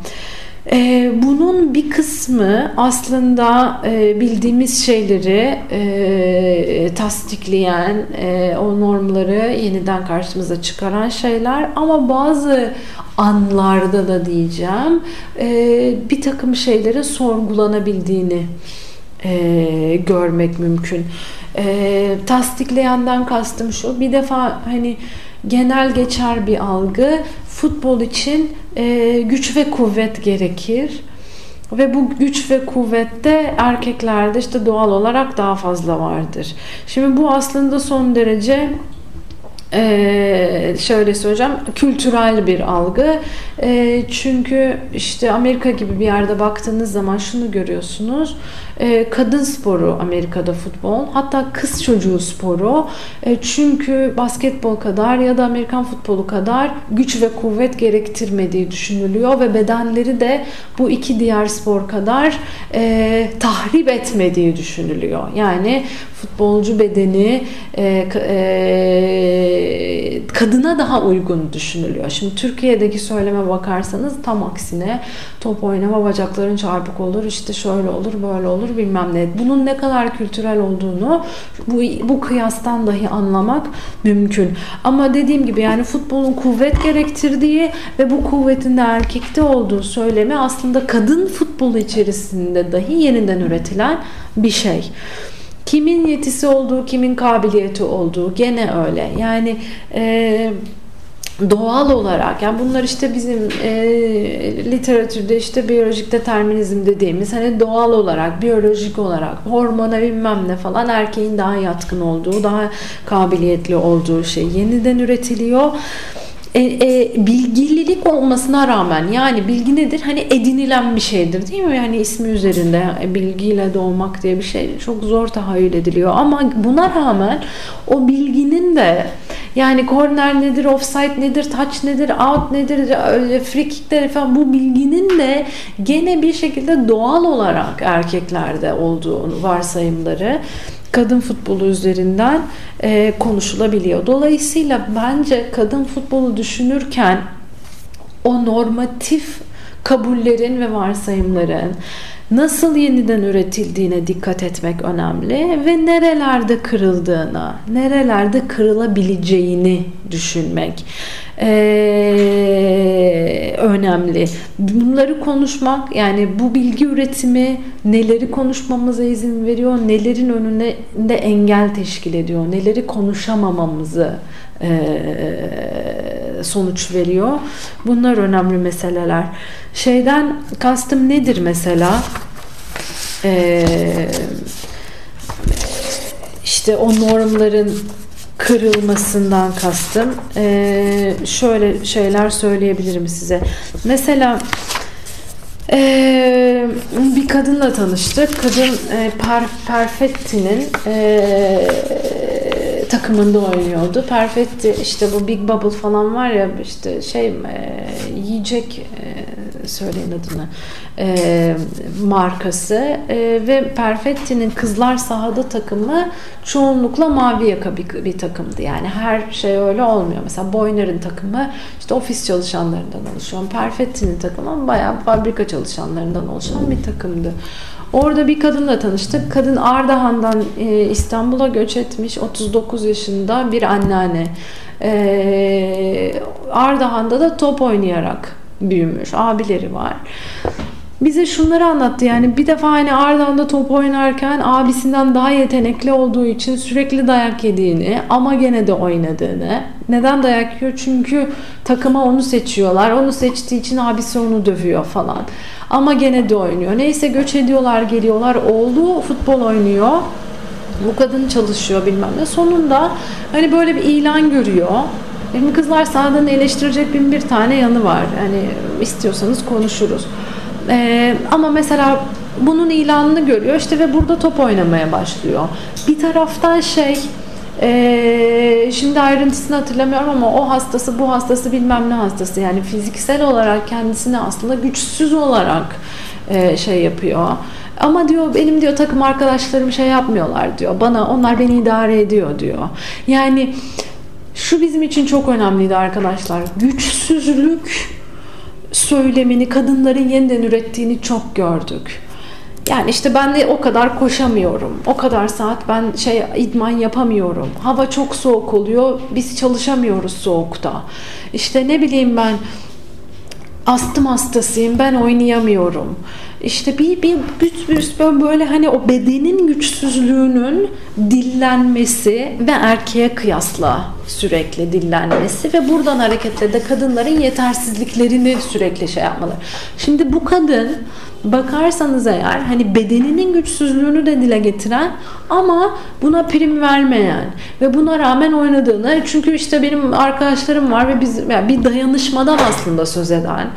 E, bunun bir kısmı aslında e, bildiğimiz şeyleri e, tasdikleyen, e, o normları yeniden karşımıza çıkaran şeyler ama bazı anlarda da diyeceğim e, bir takım şeylerin sorgulanabildiğini e, görmek mümkün. E, tasdikleyenden kastım şu bir defa hani genel geçer bir algı futbol için e, güç ve kuvvet gerekir. Ve bu güç ve kuvvette erkeklerde işte doğal olarak daha fazla vardır. Şimdi bu aslında son derece ee, şöyle söyleyeceğim kültürel bir algı ee, çünkü işte Amerika gibi bir yerde baktığınız zaman şunu görüyorsunuz ee, kadın sporu Amerika'da futbol hatta kız çocuğu sporu. Ee, çünkü basketbol kadar ya da Amerikan futbolu kadar güç ve kuvvet gerektirmediği düşünülüyor ve bedenleri de bu iki diğer spor kadar e, tahrip etmediği düşünülüyor. Yani futbolcu bedeni e, e, kadına daha uygun düşünülüyor. Şimdi Türkiye'deki söyleme bakarsanız tam aksine top oynama bacakların çarpık olur işte şöyle olur böyle olur bilmem ne. Bunun ne kadar kültürel olduğunu bu, bu kıyastan dahi anlamak mümkün. Ama dediğim gibi yani futbolun kuvvet gerektirdiği ve bu kuvvetin de erkekte olduğu söylemi aslında kadın futbolu içerisinde dahi yeniden üretilen bir şey. Kimin yetisi olduğu, kimin kabiliyeti olduğu gene öyle. Yani e, doğal olarak yani bunlar işte bizim e, literatürde işte biyolojik determinizm dediğimiz hani doğal olarak biyolojik olarak hormona bilmem ne falan erkeğin daha yatkın olduğu daha kabiliyetli olduğu şey yeniden üretiliyor e, e, bilgililik olmasına rağmen yani bilgi nedir? Hani edinilen bir şeydir değil mi? Yani ismi üzerinde e, bilgiyle doğmak diye bir şey çok zor tahayyül ediliyor. Ama buna rağmen o bilginin de yani korner nedir, offside nedir, touch nedir, out nedir, free kickler falan bu bilginin de gene bir şekilde doğal olarak erkeklerde olduğunu varsayımları kadın futbolu üzerinden e, konuşulabiliyor. Dolayısıyla bence kadın futbolu düşünürken o normatif kabullerin ve varsayımların nasıl yeniden üretildiğine dikkat etmek önemli ve nerelerde kırıldığına, nerelerde kırılabileceğini düşünmek ee, önemli. Bunları konuşmak yani bu bilgi üretimi neleri konuşmamıza izin veriyor, nelerin önünde de engel teşkil ediyor, neleri konuşamamamızı e, sonuç veriyor. Bunlar önemli meseleler. Şeyden kastım nedir mesela? Eee işte o normların kırılmasından kastım. Ee, şöyle şeyler söyleyebilirim size. Mesela ee, bir kadınla tanıştık. Kadın e, per, Perfetti'nin e, takımında oynuyordu. Perfetti işte bu Big Bubble falan var ya işte şey e, yiyecek e, söyleyin adını e, markası e, ve Perfetti'nin kızlar sahada takımı çoğunlukla mavi yaka bir, bir takımdı. Yani her şey öyle olmuyor. Mesela Boyner'in takımı işte ofis çalışanlarından oluşan, Perfetti'nin takımı bayağı fabrika çalışanlarından oluşan bir takımdı. Orada bir kadınla tanıştık. Kadın Ardahan'dan e, İstanbul'a göç etmiş. 39 yaşında bir anneanne. E, Ardahan'da da top oynayarak büyümüş. Abileri var bize şunları anlattı yani bir defa hani Ardahan'da top oynarken abisinden daha yetenekli olduğu için sürekli dayak yediğini ama gene de oynadığını. Neden dayak yiyor? Çünkü takıma onu seçiyorlar. Onu seçtiği için abisi onu dövüyor falan. Ama gene de oynuyor. Neyse göç ediyorlar geliyorlar. Oğlu futbol oynuyor. Bu kadın çalışıyor bilmem ne. Sonunda hani böyle bir ilan görüyor. Benim kızlar sahadan eleştirecek bin bir tane yanı var. Hani istiyorsanız konuşuruz. Ee, ama mesela bunun ilanını görüyor işte ve burada top oynamaya başlıyor. Bir taraftan şey ee, şimdi ayrıntısını hatırlamıyorum ama o hastası bu hastası bilmem ne hastası yani fiziksel olarak kendisini aslında güçsüz olarak e, şey yapıyor. Ama diyor benim diyor takım arkadaşlarım şey yapmıyorlar diyor. Bana onlar beni idare ediyor diyor. Yani şu bizim için çok önemliydi arkadaşlar. Güçsüzlük söylemini kadınların yeniden ürettiğini çok gördük. Yani işte ben de o kadar koşamıyorum. O kadar saat ben şey idman yapamıyorum. Hava çok soğuk oluyor. Biz çalışamıyoruz soğukta. İşte ne bileyim ben astım hastasıyım. Ben oynayamıyorum. İşte bir, bir, bir, bir böyle hani o bedenin güçsüzlüğünün dillenmesi ve erkeğe kıyasla sürekli dillenmesi ve buradan hareketle de kadınların yetersizliklerini sürekli şey yapmaları. Şimdi bu kadın bakarsanız eğer hani bedeninin güçsüzlüğünü de dile getiren ama buna prim vermeyen ve buna rağmen oynadığını çünkü işte benim arkadaşlarım var ve biz yani bir dayanışmadan aslında söz eden.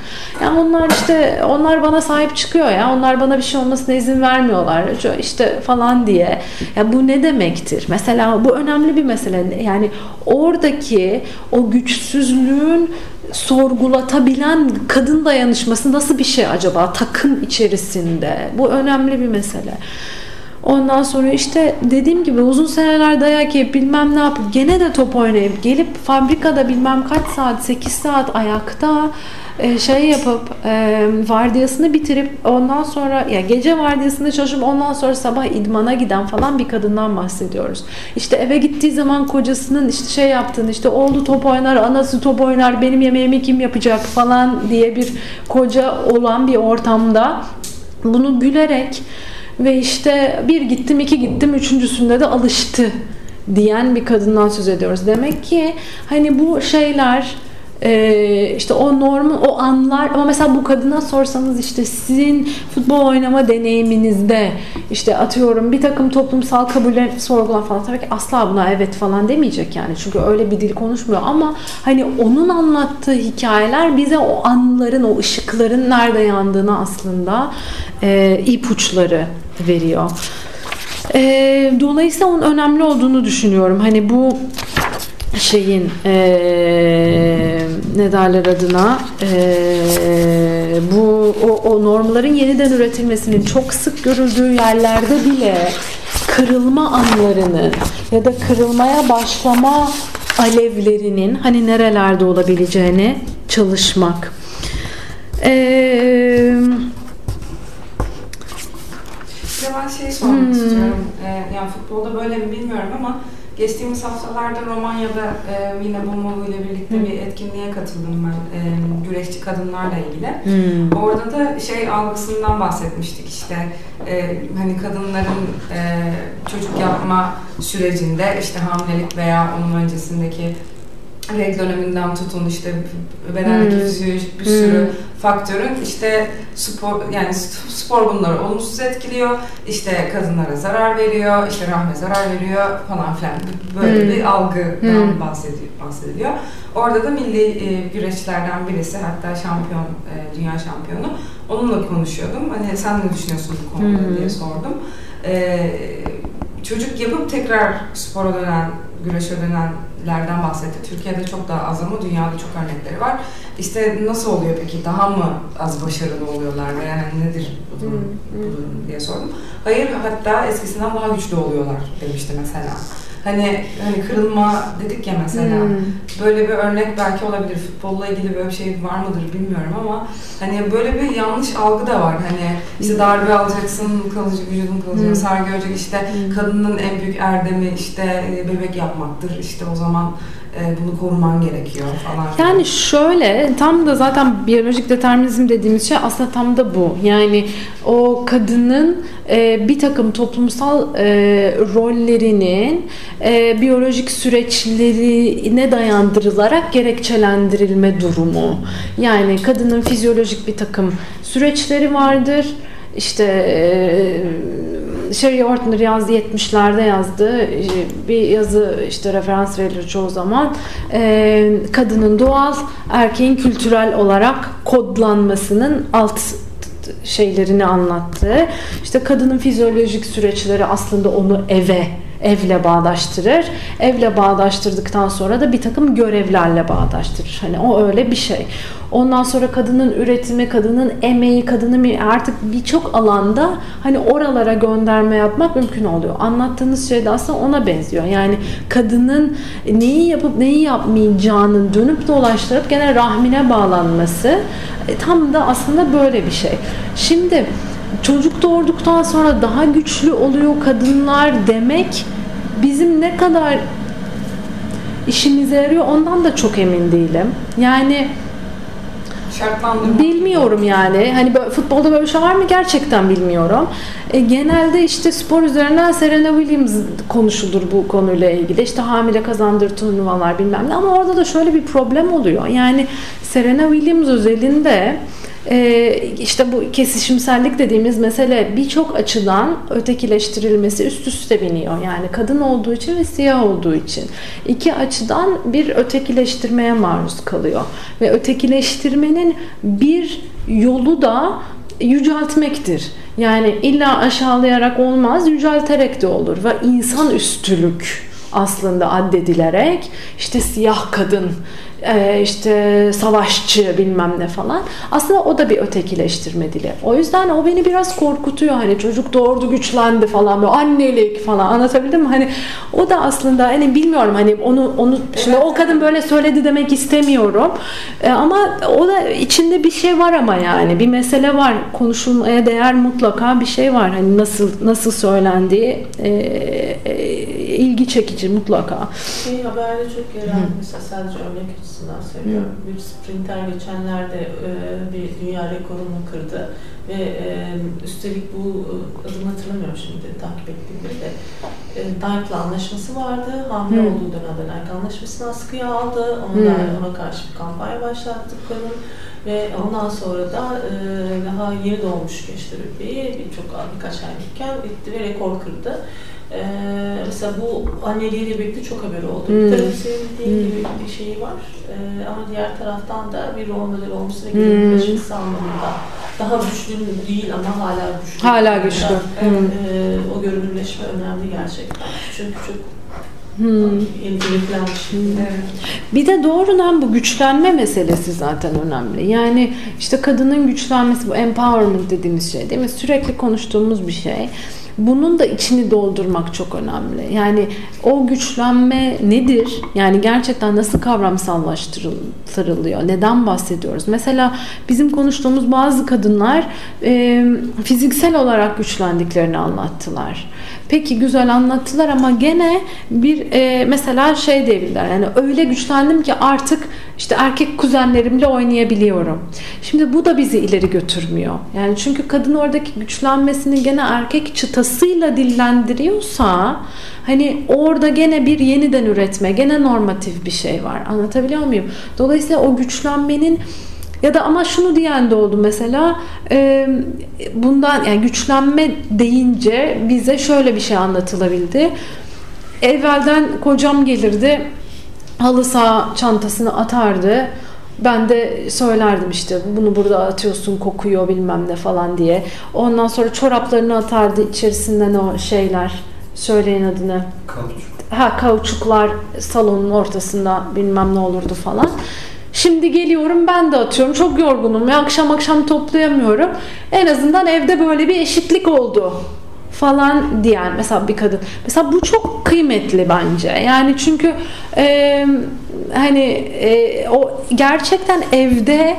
Yani onlar işte onlar bana sahip çıkıyor ya onlar bana bir şey olmasına izin vermiyorlar işte falan diye. Ya bu ne demektir? Mesela bu önemli bir mesele. Yani oradaki o güçsüzlüğün sorgulatabilen kadın dayanışması nasıl bir şey acaba takım içerisinde? Bu önemli bir mesele. Ondan sonra işte dediğim gibi uzun seneler dayak yiyip bilmem ne yapıp gene de top oynayıp gelip fabrikada bilmem kaç saat 8 saat ayakta e, şey yapıp e, vardiyasını bitirip ondan sonra ya gece vardiyasında çalışıp ondan sonra sabah idmana giden falan bir kadından bahsediyoruz. İşte eve gittiği zaman kocasının işte şey yaptığını işte oldu top oynar, anası top oynar, benim yemeğimi kim yapacak falan diye bir koca olan bir ortamda bunu gülerek ve işte bir gittim iki gittim üçüncüsünde de alıştı diyen bir kadından söz ediyoruz. Demek ki hani bu şeyler e, işte o normu o anlar ama mesela bu kadına sorsanız işte sizin futbol oynama deneyiminizde işte atıyorum bir takım toplumsal kabuller sorgulan falan tabii ki asla buna evet falan demeyecek yani çünkü öyle bir dil konuşmuyor ama hani onun anlattığı hikayeler bize o anların o ışıkların nerede yandığını aslında e, ipuçları veriyor. E, dolayısıyla onun önemli olduğunu düşünüyorum. Hani bu şeyin ee, ne derler adına ee, bu o, o normların yeniden üretilmesinin çok sık görüldüğü yerlerde bile kırılma anlarının ya da kırılmaya başlama alevlerinin hani nerelerde olabileceğini çalışmak. Eee ben şey sormak hmm. istiyorum. Ee, yani futbolda böyle mi bilmiyorum ama Geçtiğimiz haftalarda Romanya'da e, yine Bomoğlu ile birlikte hmm. bir etkinliğe katıldım ben. E, güreşçi kadınlarla ilgili. Hmm. Orada da şey algısından bahsetmiştik işte e, hani kadınların e, çocuk yapma sürecinde işte hamilelik veya onun öncesindeki reg döneminden tutun işte bedendeki hmm. fizyolojik bir sürü hmm. faktörün işte spor yani spor bunları olumsuz etkiliyor. işte kadınlara zarar veriyor, işte rahme zarar veriyor falan filan. Böyle hmm. bir algıdan hmm. bahsediyor, bahsediliyor. Orada da milli e, güreşçilerden birisi hatta şampiyon, e, dünya şampiyonu. Onunla konuşuyordum. Hani sen ne düşünüyorsun bu konuda hmm. diye sordum. E, çocuk yapıp tekrar spora dönen, güreşe dönen lerden bahsetti. Türkiye'de çok daha az ama dünyada çok örnekleri var. İşte nasıl oluyor peki? Daha mı az başarılı oluyorlar veya yani nedir bu durum, bu durum diye sordum. Hayır hatta eskisinden daha güçlü oluyorlar demişti mesela. Hani hani kırılma dedik ya mesela. Hmm. Böyle bir örnek belki olabilir. Futbolla ilgili böyle bir şey var mıdır bilmiyorum ama hani böyle bir yanlış algı da var. Hani işte darbe alacaksın, kalıcı vücudun kalıcı hmm. sargı görecek işte hmm. kadının en büyük erdemi işte bebek yapmaktır. İşte o zaman e, bunu koruman gerekiyor falan. Yani şöyle tam da zaten biyolojik determinizm dediğimiz şey aslında tam da bu. Yani o kadının e, bir takım toplumsal e, rollerinin e, biyolojik süreçlerine dayandırılarak gerekçelendirilme durumu. Yani kadının fizyolojik bir takım süreçleri vardır. İşte e, Sherry Ortner yazdı 70'lerde yazdı bir yazı işte referans verilir çoğu zaman e, kadının doğal erkeğin kültürel olarak kodlanmasının alt şeylerini anlattı. İşte kadının fizyolojik süreçleri aslında onu eve evle bağdaştırır. Evle bağdaştırdıktan sonra da bir takım görevlerle bağdaştırır. Hani o öyle bir şey. Ondan sonra kadının üretimi, kadının emeği, kadının artık birçok alanda hani oralara gönderme yapmak mümkün oluyor. Anlattığınız şey de aslında ona benziyor. Yani kadının neyi yapıp neyi yapmayacağının dönüp dolaştırıp gene rahmine bağlanması e, tam da aslında böyle bir şey. Şimdi çocuk doğurduktan sonra daha güçlü oluyor kadınlar demek bizim ne kadar işimize yarıyor ondan da çok emin değilim. Yani. Bilmiyorum yani. Hani böyle, futbolda böyle bir şey var mı? Gerçekten bilmiyorum. E, genelde işte spor üzerinden Serena Williams konuşulur bu konuyla ilgili. İşte hamile kazandır turnuvalar bilmem ne. Ama orada da şöyle bir problem oluyor. Yani Serena Williams özelinde işte bu kesişimsellik dediğimiz mesele birçok açıdan ötekileştirilmesi üst üste biniyor. Yani kadın olduğu için ve siyah olduğu için. iki açıdan bir ötekileştirmeye maruz kalıyor. Ve ötekileştirmenin bir yolu da yüceltmektir. Yani illa aşağılayarak olmaz, yücelterek de olur. Ve insan üstülük aslında addedilerek işte siyah kadın e, işte savaşçı bilmem ne falan. Aslında o da bir ötekileştirme dili. O yüzden o beni biraz korkutuyor. Hani çocuk doğurdu güçlendi falan böyle annelik falan anlatabildim mi? Hani o da aslında hani bilmiyorum hani onu onu şimdi o kadın böyle söyledi demek istemiyorum. E, ama o da içinde bir şey var ama yani bir mesele var. Konuşulmaya değer mutlaka bir şey var. Hani nasıl nasıl söylendiği e, e, ilgi çekici mutlaka. Şey haberde çok yer. Mesela sadece örnek açısından söylüyorum. Bir sprinter geçenlerde e, bir dünya rekorunu kırdı. Ve e, üstelik bu e, adını hatırlamıyorum şimdi takip ettiğimde de e, Nike'la anlaşması vardı. Hamile Hı. olduğu dönemde Nike anlaşmasını askıya aldı. Ona, Hı. ona karşı bir kampanya başlattı kadın. Ve ondan sonra da e, daha yeni doğmuş gençler bebeği birçok birkaç aylıkken gitti ve rekor kırdı. Ee, mesela bu anneliğiyle birlikte çok haber oldu. Hmm. Bir tarafı senin gibi bir şeyi var Ee, ama diğer taraftan da bir rol model olması ve Hmm. gelin taşıması anlamında daha güçlü değil ama hala güçlü. Hala güçlü. Ee, Hmm. o görünürleşme önemli gerçekten. Çünkü çok Hmm. şey. Evet. Bir de doğrudan bu güçlenme meselesi zaten önemli. Yani işte kadının güçlenmesi bu empowerment dediğimiz şey değil mi? Sürekli konuştuğumuz bir şey. Bunun da içini doldurmak çok önemli. Yani o güçlenme nedir? Yani gerçekten nasıl kavramsallaştırılıyor? Neden bahsediyoruz? Mesela bizim konuştuğumuz bazı kadınlar e, fiziksel olarak güçlendiklerini anlattılar. Peki güzel anlattılar ama gene bir e, mesela şey diyebilirler. Yani öyle güçlendim ki artık işte erkek kuzenlerimle oynayabiliyorum. Şimdi bu da bizi ileri götürmüyor. Yani çünkü kadın oradaki güçlenmesini gene erkek çıtasıyla dillendiriyorsa hani orada gene bir yeniden üretme, gene normatif bir şey var. Anlatabiliyor muyum? Dolayısıyla o güçlenmenin ya da ama şunu diyen de oldu mesela e, bundan yani güçlenme deyince bize şöyle bir şey anlatılabildi. Evvelden kocam gelirdi halı saha çantasını atardı. Ben de söylerdim işte bunu burada atıyorsun kokuyor bilmem ne falan diye. Ondan sonra çoraplarını atardı içerisinden o şeyler söyleyin adını. Kauçuk. Ha kauçuklar salonun ortasında bilmem ne olurdu falan. Şimdi geliyorum ben de atıyorum. Çok yorgunum. Ya akşam akşam toplayamıyorum. En azından evde böyle bir eşitlik oldu falan diyen mesela bir kadın. Mesela bu çok kıymetli bence. Yani çünkü e, hani e, o gerçekten evde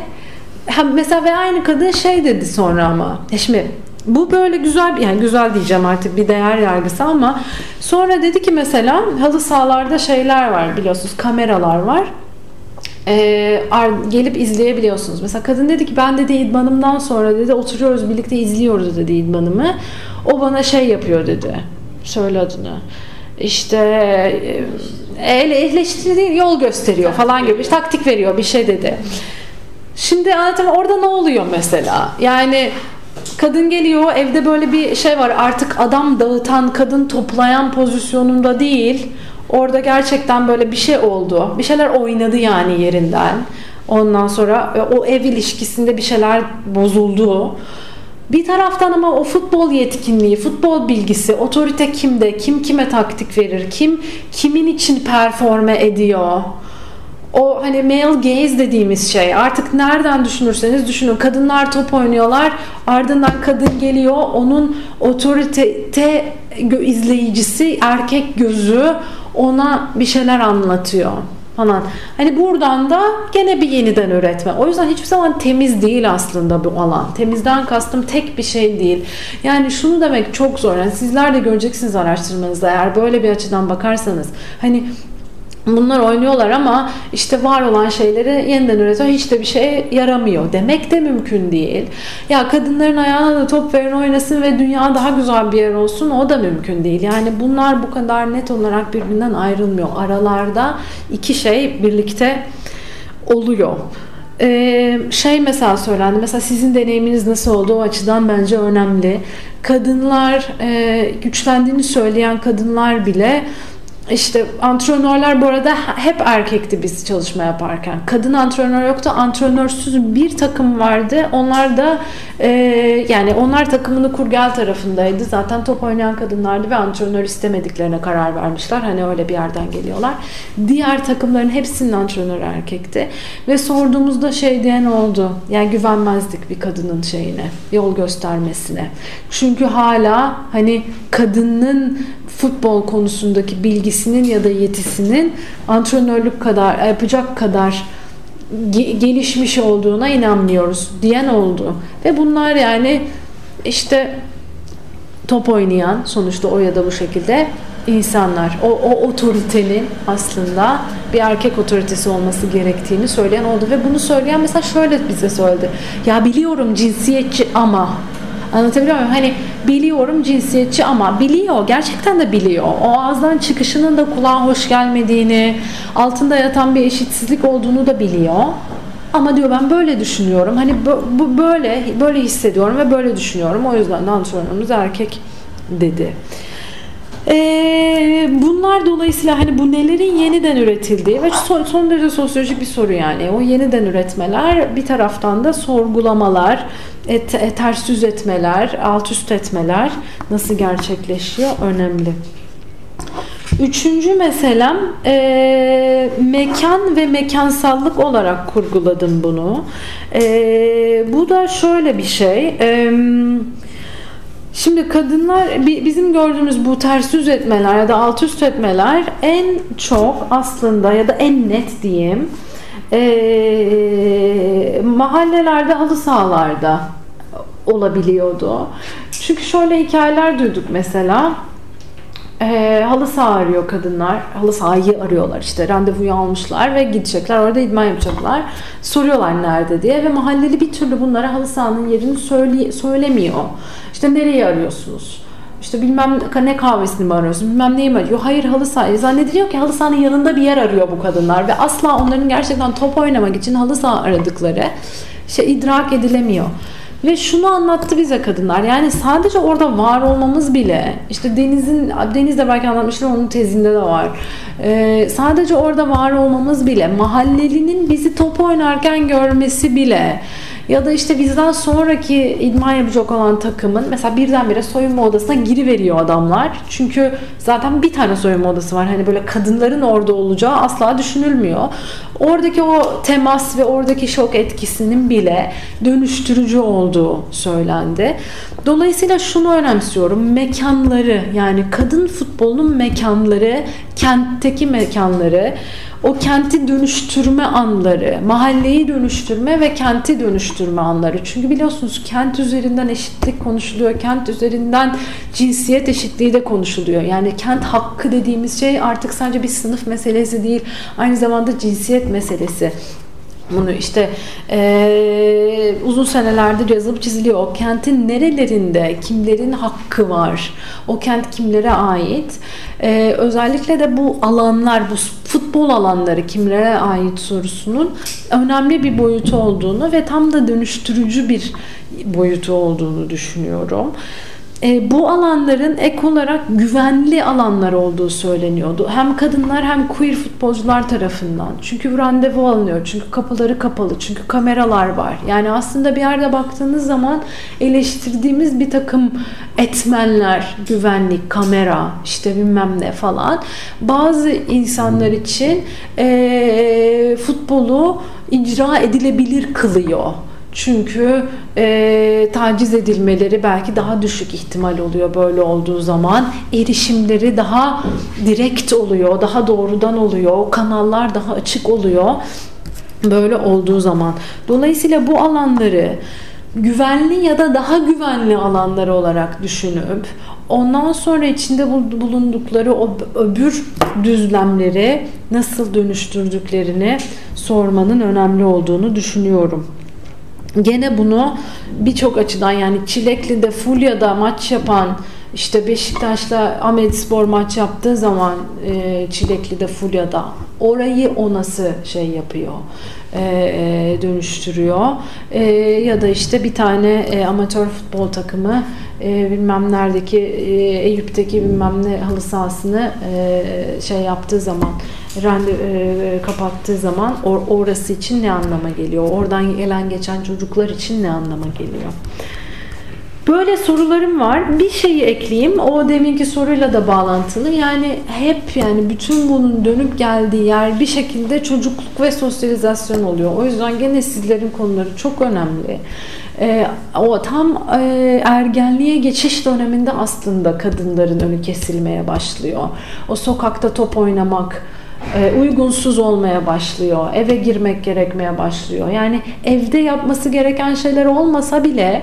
ha, mesela ve aynı kadın şey dedi sonra ama ya şimdi bu böyle güzel bir yani güzel diyeceğim artık bir değer yargısı ama sonra dedi ki mesela halı sahalarda şeyler var biliyorsunuz kameralar var e, ar- gelip izleyebiliyorsunuz. Mesela kadın dedi ki ben dedi idmanımdan sonra dedi oturuyoruz birlikte izliyoruz dedi idmanımı. O bana şey yapıyor dedi. Söyle adını. İşte e, el eleştiri değil yol gösteriyor falan gibi bir taktik veriyor bir şey dedi. Şimdi anlatayım orada ne oluyor mesela? Yani kadın geliyor evde böyle bir şey var artık adam dağıtan kadın toplayan pozisyonunda değil. Orada gerçekten böyle bir şey oldu. Bir şeyler oynadı yani yerinden. Ondan sonra e, o ev ilişkisinde bir şeyler bozuldu. Bir taraftan ama o futbol yetkinliği, futbol bilgisi, otorite kimde, kim kime taktik verir, kim kimin için performe ediyor. O hani male gaze dediğimiz şey artık nereden düşünürseniz düşünün kadınlar top oynuyorlar ardından kadın geliyor onun otorite izleyicisi erkek gözü ona bir şeyler anlatıyor falan. Hani buradan da gene bir yeniden üretme. O yüzden hiçbir zaman temiz değil aslında bu alan. Temizden kastım tek bir şey değil. Yani şunu demek çok zor. Yani sizler de göreceksiniz araştırmanızda eğer böyle bir açıdan bakarsanız. Hani Bunlar oynuyorlar ama işte var olan şeyleri yeniden üretiyor. Hiç de bir şey yaramıyor. Demek de mümkün değil. Ya kadınların ayağına da top verin oynasın ve dünya daha güzel bir yer olsun o da mümkün değil. Yani bunlar bu kadar net olarak birbirinden ayrılmıyor. Aralarda iki şey birlikte oluyor. Ee, şey mesela söylendi. Mesela sizin deneyiminiz nasıl oldu? O açıdan bence önemli. Kadınlar e, güçlendiğini söyleyen kadınlar bile işte antrenörler bu arada hep erkekti biz çalışma yaparken. Kadın antrenör yoktu. Antrenörsüz bir takım vardı. Onlar da e, yani onlar takımını kurgel tarafındaydı. Zaten top oynayan kadınlardı ve antrenör istemediklerine karar vermişler. Hani öyle bir yerden geliyorlar. Diğer takımların hepsinin antrenörü erkekti. Ve sorduğumuzda şey diyen oldu. Yani güvenmezdik bir kadının şeyine, yol göstermesine. Çünkü hala hani kadının futbol konusundaki bilgisinin ya da yetisinin antrenörlük kadar yapacak kadar gelişmiş olduğuna inanmıyoruz diyen oldu. Ve bunlar yani işte top oynayan sonuçta o ya da bu şekilde insanlar. O, o otoritenin aslında bir erkek otoritesi olması gerektiğini söyleyen oldu. Ve bunu söyleyen mesela şöyle bize söyledi. Ya biliyorum cinsiyetçi ama Anlatabiliyor muyum? Hani biliyorum cinsiyetçi ama biliyor. Gerçekten de biliyor. O ağızdan çıkışının da kulağa hoş gelmediğini, altında yatan bir eşitsizlik olduğunu da biliyor. Ama diyor ben böyle düşünüyorum. Hani bu böyle böyle hissediyorum ve böyle düşünüyorum. O yüzden de antrenörümüz erkek dedi. Ee, bunlar dolayısıyla hani bu nelerin yeniden üretildiği ve son, son derece sosyolojik bir soru yani. O yeniden üretmeler bir taraftan da sorgulamalar, et, et, ters yüz etmeler, alt üst etmeler nasıl gerçekleşiyor önemli. Üçüncü meselem e, mekan ve mekansallık olarak kurguladım bunu. E, bu da şöyle bir şey. E, Şimdi kadınlar bizim gördüğümüz bu ters yüz etmeler ya da alt üst etmeler en çok aslında ya da en net diyeyim e, mahallelerde halı sahalarda olabiliyordu. Çünkü şöyle hikayeler duyduk mesela. E, halı saha arıyor kadınlar. Halı sahayı arıyorlar işte. Randevuyu almışlar ve gidecekler. Orada idman yapacaklar. Soruyorlar nerede diye ve mahalleli bir türlü bunlara halı sahanın yerini söyle, söylemiyor. İşte nereyi arıyorsunuz? İşte bilmem ne kahvesini mi arıyorsun, bilmem neyi mi arıyor. Hayır halı saha. Zannediliyor ki halı sahanın yanında bir yer arıyor bu kadınlar. Ve asla onların gerçekten top oynamak için halı saha aradıkları şey idrak edilemiyor. Ve şunu anlattı bize kadınlar. Yani sadece orada var olmamız bile işte Deniz'in Deniz de belki anlatmıştır onun tezinde de var. Ee, sadece orada var olmamız bile mahallelinin bizi top oynarken görmesi bile ya da işte bizden sonraki idman yapacak olan takımın mesela birdenbire soyunma odasına giriveriyor adamlar. Çünkü zaten bir tane soyunma odası var. Hani böyle kadınların orada olacağı asla düşünülmüyor. Oradaki o temas ve oradaki şok etkisinin bile dönüştürücü olduğu söylendi. Dolayısıyla şunu önemsiyorum. Mekanları yani kadın futbolunun mekanları, kentteki mekanları o kenti dönüştürme anları, mahalleyi dönüştürme ve kenti dönüştürme anları. Çünkü biliyorsunuz kent üzerinden eşitlik konuşuluyor, kent üzerinden cinsiyet eşitliği de konuşuluyor. Yani kent hakkı dediğimiz şey artık sadece bir sınıf meselesi değil, aynı zamanda cinsiyet meselesi. Bunu işte e, uzun senelerdir yazılıp çiziliyor. O kentin nerelerinde kimlerin hakkı var? O kent kimlere ait? E, özellikle de bu alanlar, bu futbol alanları kimlere ait sorusunun önemli bir boyutu olduğunu ve tam da dönüştürücü bir boyutu olduğunu düşünüyorum e, bu alanların ek olarak güvenli alanlar olduğu söyleniyordu. Hem kadınlar hem queer futbolcular tarafından. Çünkü randevu alınıyor. Çünkü kapıları kapalı. Çünkü kameralar var. Yani aslında bir yerde baktığınız zaman eleştirdiğimiz bir takım etmenler, güvenlik, kamera, işte bilmem ne falan. Bazı insanlar için e, futbolu icra edilebilir kılıyor. Çünkü e, taciz edilmeleri belki daha düşük ihtimal oluyor böyle olduğu zaman. Erişimleri daha direkt oluyor, daha doğrudan oluyor. Kanallar daha açık oluyor böyle olduğu zaman. Dolayısıyla bu alanları güvenli ya da daha güvenli alanları olarak düşünüp ondan sonra içinde bulundukları o öbür düzlemleri nasıl dönüştürdüklerini sormanın önemli olduğunu düşünüyorum. Gene bunu birçok açıdan yani Çilekli'de Fulya'da maç yapan işte Beşiktaş'la Ahmetspor maç yaptığı zaman e, Çilekli'de Fulya'da orayı o nasıl şey yapıyor e, e, dönüştürüyor? E, ya da işte bir tane e, amatör futbol takımı e, bilmem neredeki e, Eyüp'teki bilmem ne halı sahasını e, şey yaptığı zaman rende e, kapattığı zaman or, orası için ne anlama geliyor oradan gelen geçen çocuklar için ne anlama geliyor Böyle sorularım var. Bir şeyi ekleyeyim. O deminki soruyla da bağlantılı. Yani hep yani bütün bunun dönüp geldiği yer bir şekilde çocukluk ve sosyalizasyon oluyor. O yüzden gene sizlerin konuları çok önemli. Ee, o tam e, ergenliğe geçiş döneminde aslında kadınların önü kesilmeye başlıyor. O sokakta top oynamak, e, uygunsuz olmaya başlıyor. Eve girmek gerekmeye başlıyor. Yani evde yapması gereken şeyler olmasa bile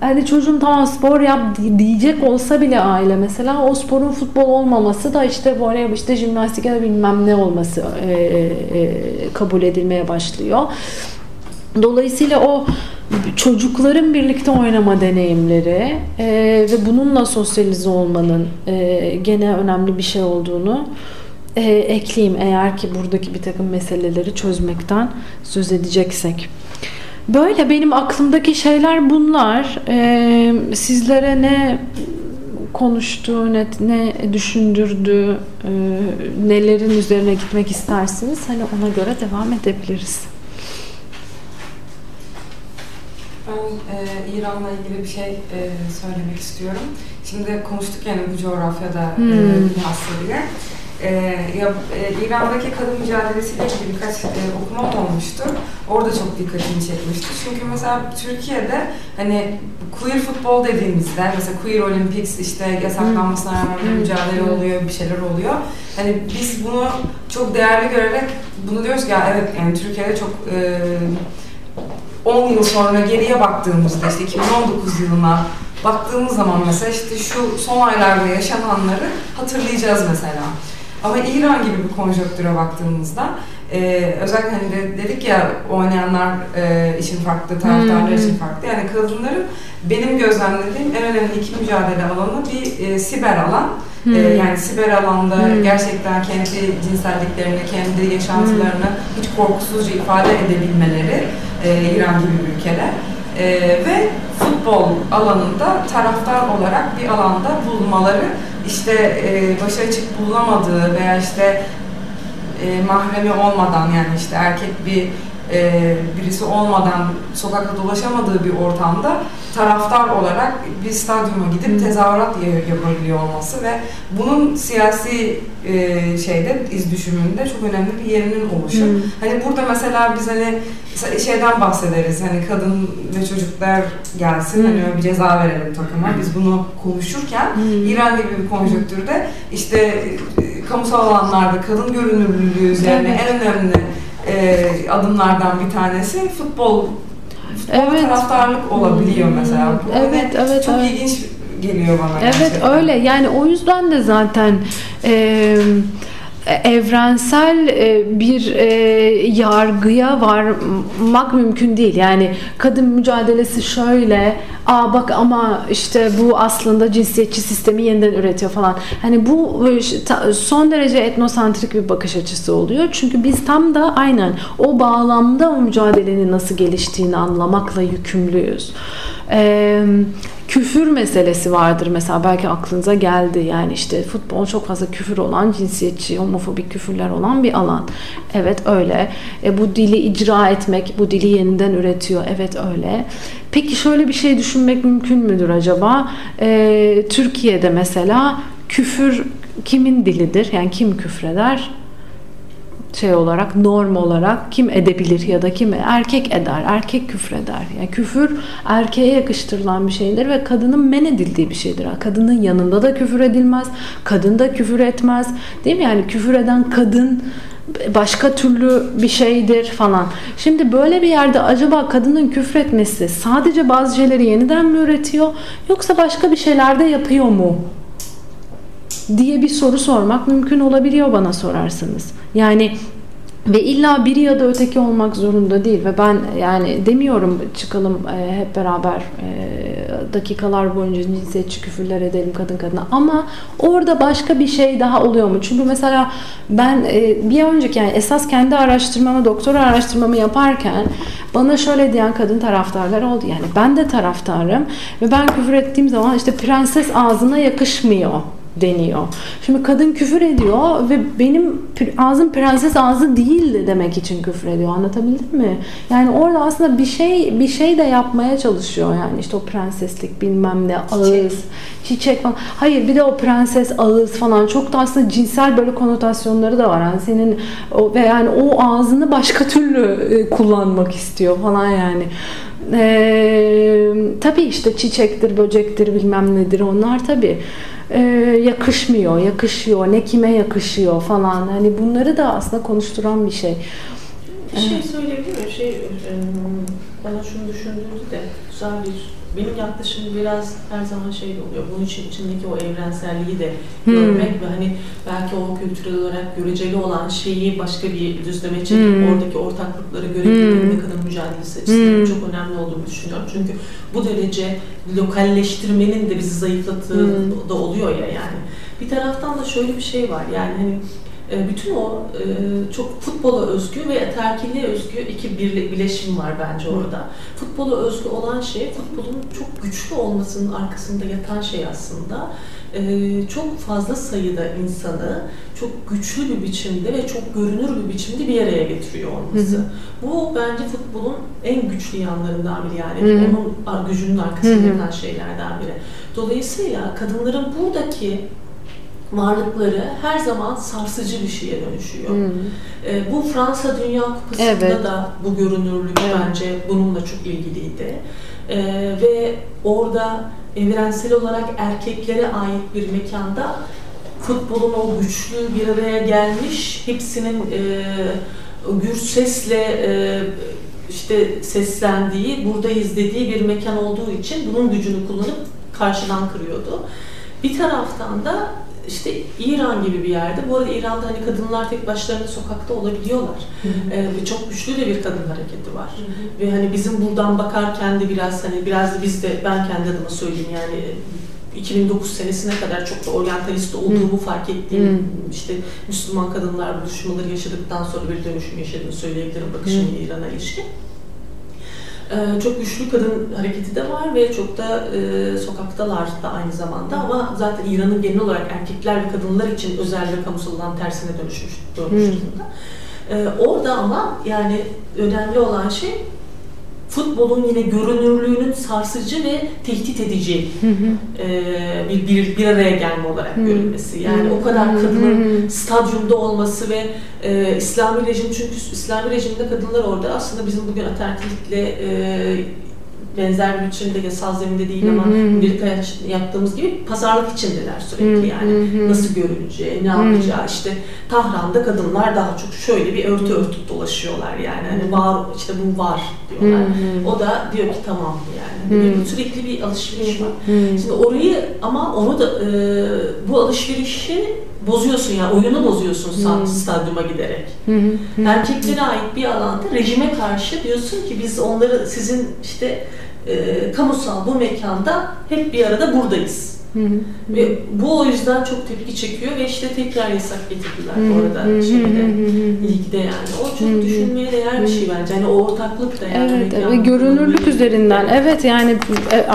hani çocuğum tamam spor yap diyecek olsa bile aile mesela o sporun futbol olmaması da işte voleybol işte jimnastik ya da bilmem ne olması e, e, kabul edilmeye başlıyor. Dolayısıyla o çocukların birlikte oynama deneyimleri e, ve bununla sosyalize olmanın e, gene önemli bir şey olduğunu e, ekleyeyim eğer ki buradaki bir takım meseleleri çözmekten söz edeceksek. Böyle benim aklımdaki şeyler bunlar. Ee, sizlere ne konuştu, ne, ne düşündürdü, e, nelerin üzerine gitmek istersiniz. Hani ona göre devam edebiliriz. Ben e, İran'la ilgili bir şey e, söylemek istiyorum. Şimdi konuştuk yani bu coğrafyada hmm. e, bilhassa e, ya, e, İran'daki kadın mücadelesiyle ilgili birkaç e, okuma olmuştu. Orada çok dikkatimi çekmişti. Çünkü mesela Türkiye'de hani queer futbol dediğimizde mesela queer Olympics işte yasaklanmasına rağmen bir mücadele oluyor, bir şeyler oluyor. Hani biz bunu çok değerli görerek bunu diyoruz ki ya evet yani Türkiye'de çok e, 10 yıl sonra geriye baktığımızda işte 2019 yılına baktığımız zaman mesela işte şu son aylarda yaşananları hatırlayacağız mesela. Ama İran gibi bir konjonktüre baktığımızda e, özellikle hani de, dedik ya oynayanlar e, için farklı, taraftarlar için farklı. Yani kadınların benim gözlemlediğim en önemli iki mücadele alanı bir e, siber alan. Hmm. E, yani siber alanda hmm. gerçekten kendi cinselliklerini, kendi yaşantılarını hmm. hiç korkusuzca ifade edebilmeleri e, İran gibi bir ülkede. E, ve futbol alanında taraftar olarak bir alanda bulunmaları işte e, başı açık bulunamadığı veya işte e, mahremi olmadan yani işte erkek bir e, birisi olmadan sokakta dolaşamadığı bir ortamda taraftar olarak bir stadyuma gidip tezahürat yapabiliyor olması ve bunun siyasi e, şeyde iz düşümünde çok önemli bir yerinin oluşu. Hmm. Hani burada mesela biz hani şeyden bahsederiz hani kadın ve çocuklar gelsin hani hmm. hani bir ceza verelim takıma biz bunu konuşurken hmm. İran gibi bir konjonktürde işte e, kamusal alanlarda kadın görünürlüğü üzerine evet. en önemli e, adımlardan bir tanesi futbol futbol evet. taraftarlık olabiliyor mesela. Bu evet, evet, çok evet. ilginç geliyor bana. Evet gerçekten. öyle. Yani o yüzden de zaten eee evrensel e, bir e, yargıya varmak mümkün değil. Yani kadın mücadelesi şöyle, aa bak ama işte bu aslında cinsiyetçi sistemi yeniden üretiyor falan. Hani bu e, son derece etnosantrik bir bakış açısı oluyor. Çünkü biz tam da aynen o bağlamda o mücadelenin nasıl geliştiğini anlamakla yükümlüyüz. Eee küfür meselesi vardır mesela belki aklınıza geldi. Yani işte futbol çok fazla küfür olan cinsiyetçi homofobik küfürler olan bir alan. Evet öyle. E, bu dili icra etmek bu dili yeniden üretiyor. Evet öyle. Peki şöyle bir şey düşünmek mümkün müdür acaba? E, Türkiye'de mesela küfür kimin dilidir? Yani kim küfreder şey olarak norm olarak kim edebilir ya da kim erkek eder erkek küfreder yani küfür erkeğe yakıştırılan bir şeydir ve kadının men edildiği bir şeydir kadının yanında da küfür edilmez kadın da küfür etmez değil mi yani küfür eden kadın başka türlü bir şeydir falan. Şimdi böyle bir yerde acaba kadının küfretmesi sadece bazı şeyleri yeniden mi üretiyor yoksa başka bir şeyler de yapıyor mu? Diye bir soru sormak mümkün olabiliyor bana sorarsanız. Yani ve illa biri ya da öteki olmak zorunda değil ve ben yani demiyorum çıkalım e, hep beraber e, dakikalar boyunca cinsiyetçi küfürler edelim kadın kadına ama orada başka bir şey daha oluyor mu? Çünkü mesela ben e, bir önceki yani esas kendi araştırmamı doktora araştırmamı yaparken bana şöyle diyen kadın taraftarlar oldu yani ben de taraftarım ve ben küfür ettiğim zaman işte prenses ağzına yakışmıyor deniyor. Şimdi kadın küfür ediyor ve benim ağzım prenses ağzı değildi demek için küfür ediyor. Anlatabildim mi? Yani orada aslında bir şey bir şey de yapmaya çalışıyor yani işte o prenseslik bilmem ne ağız, çiçek, çiçek falan. Hayır bir de o prenses ağız falan çok da aslında cinsel böyle konotasyonları da var. Yani senin o, ve yani o ağzını başka türlü e, kullanmak istiyor falan yani. Ee, tabii işte çiçektir, böcektir bilmem nedir onlar tabii e, yakışmıyor, yakışıyor, ne kime yakışıyor falan. Hani bunları da aslında konuşturan bir şey. Bir şey söyleyebilir miyim? Şey, e, bana şunu düşündürdü de güzel bir benim yaklaşımım biraz her zaman şey oluyor. Bunun için içindeki o evrenselliği de hmm. görmek ve hani belki o kültürel olarak göreceli olan şeyi başka bir düzleme çekip hmm. oradaki ortaklıkları görebilmek hmm. kadın mücadelesi açısından hmm. çok önemli olduğunu düşünüyorum. Çünkü bu derece lokalleştirmenin de bizi zayıflattığı hmm. da oluyor ya yani. Bir taraftan da şöyle bir şey var yani hani bütün o e, çok futbola özgü ve eterkilliğe özgü iki bileşim var bence orada. Futbola özgü olan şey, futbolun çok güçlü olmasının arkasında yatan şey aslında e, çok fazla sayıda insanı çok güçlü bir biçimde ve çok görünür bir biçimde bir araya getiriyor olması. Hı hı. Bu bence futbolun en güçlü yanlarından biri yani. Hı hı. Onun gücünün arkasında yatan şeylerden biri. Dolayısıyla kadınların buradaki varlıkları her zaman sarsıcı bir şeye dönüşüyor. Hmm. E, bu Fransa Dünya Kupası'nda evet. da bu görünürlük evet. bence bununla çok ilgiliydi. E, ve orada evrensel olarak erkeklere ait bir mekanda futbolun o güçlü bir araya gelmiş, hepsinin e, gür sesle e, işte seslendiği, buradayız dediği bir mekan olduğu için bunun gücünü kullanıp karşıdan kırıyordu. Bir taraftan da işte İran gibi bir yerde. Bu arada İran'da hani kadınlar tek başlarına sokakta olabiliyorlar. Ee, ve çok güçlü de bir kadın hareketi var. Hı hı. Ve hani bizim buradan bakarken de biraz hani biraz da biz de ben kendi adıma söyleyeyim yani 2009 senesine kadar çok da oryantalist olduğumu hmm. fark ettiğim hmm. işte Müslüman kadınlar buluşmaları yaşadıktan sonra bir dönüşüm yaşadığını söyleyebilirim bakışım hmm. İran'a ilişkin. Ee, çok güçlü kadın hareketi de var ve çok da e, sokaktalar da aynı zamanda ama zaten İran'ın genel olarak erkekler ve kadınlar için özel ve kamusal olan tersine dönüşmüş, hmm. durumda. Ee, orada ama yani önemli olan şey futbolun yine görünürlüğünün sarsıcı ve tehdit edici e, bir, bir bir araya gelme olarak görülmesi. Yani o kadar kadının stadyumda olması ve e, İslami rejim çünkü İslami rejimde kadınlar orada. Aslında bizim bugün ataerkilikle e, benzer bir biçimde yasal zeminde değil ama birlikte yaptığımız gibi pazarlık içindeler sürekli yani. Nasıl görüneceği, ne yapacağı işte Tahran'da kadınlar daha çok şöyle bir örtü örtüp dolaşıyorlar yani. Hani var işte bu var diyorlar. O da diyor ki tamam yani. Hani sürekli bir alışveriş var. Şimdi orayı ama onu da e, bu alışverişi bozuyorsun ya yani, oyunu bozuyorsun hmm. stadyuma giderek. Hmm. Erkeklere ait bir alanda rejime karşı diyorsun ki biz onları sizin işte e, kamusal bu mekanda hep bir arada buradayız. Hı hı. Ve bu o yüzden çok tepki çekiyor ve işte tekrar yasak getirdiler hı hı. orada şeyde ilgide yani. O çok hı hı. düşünmeye değer bir şey bence. Hani o ortaklık da yani. Evet ve görünürlük üzerinden. Evet yani e, e,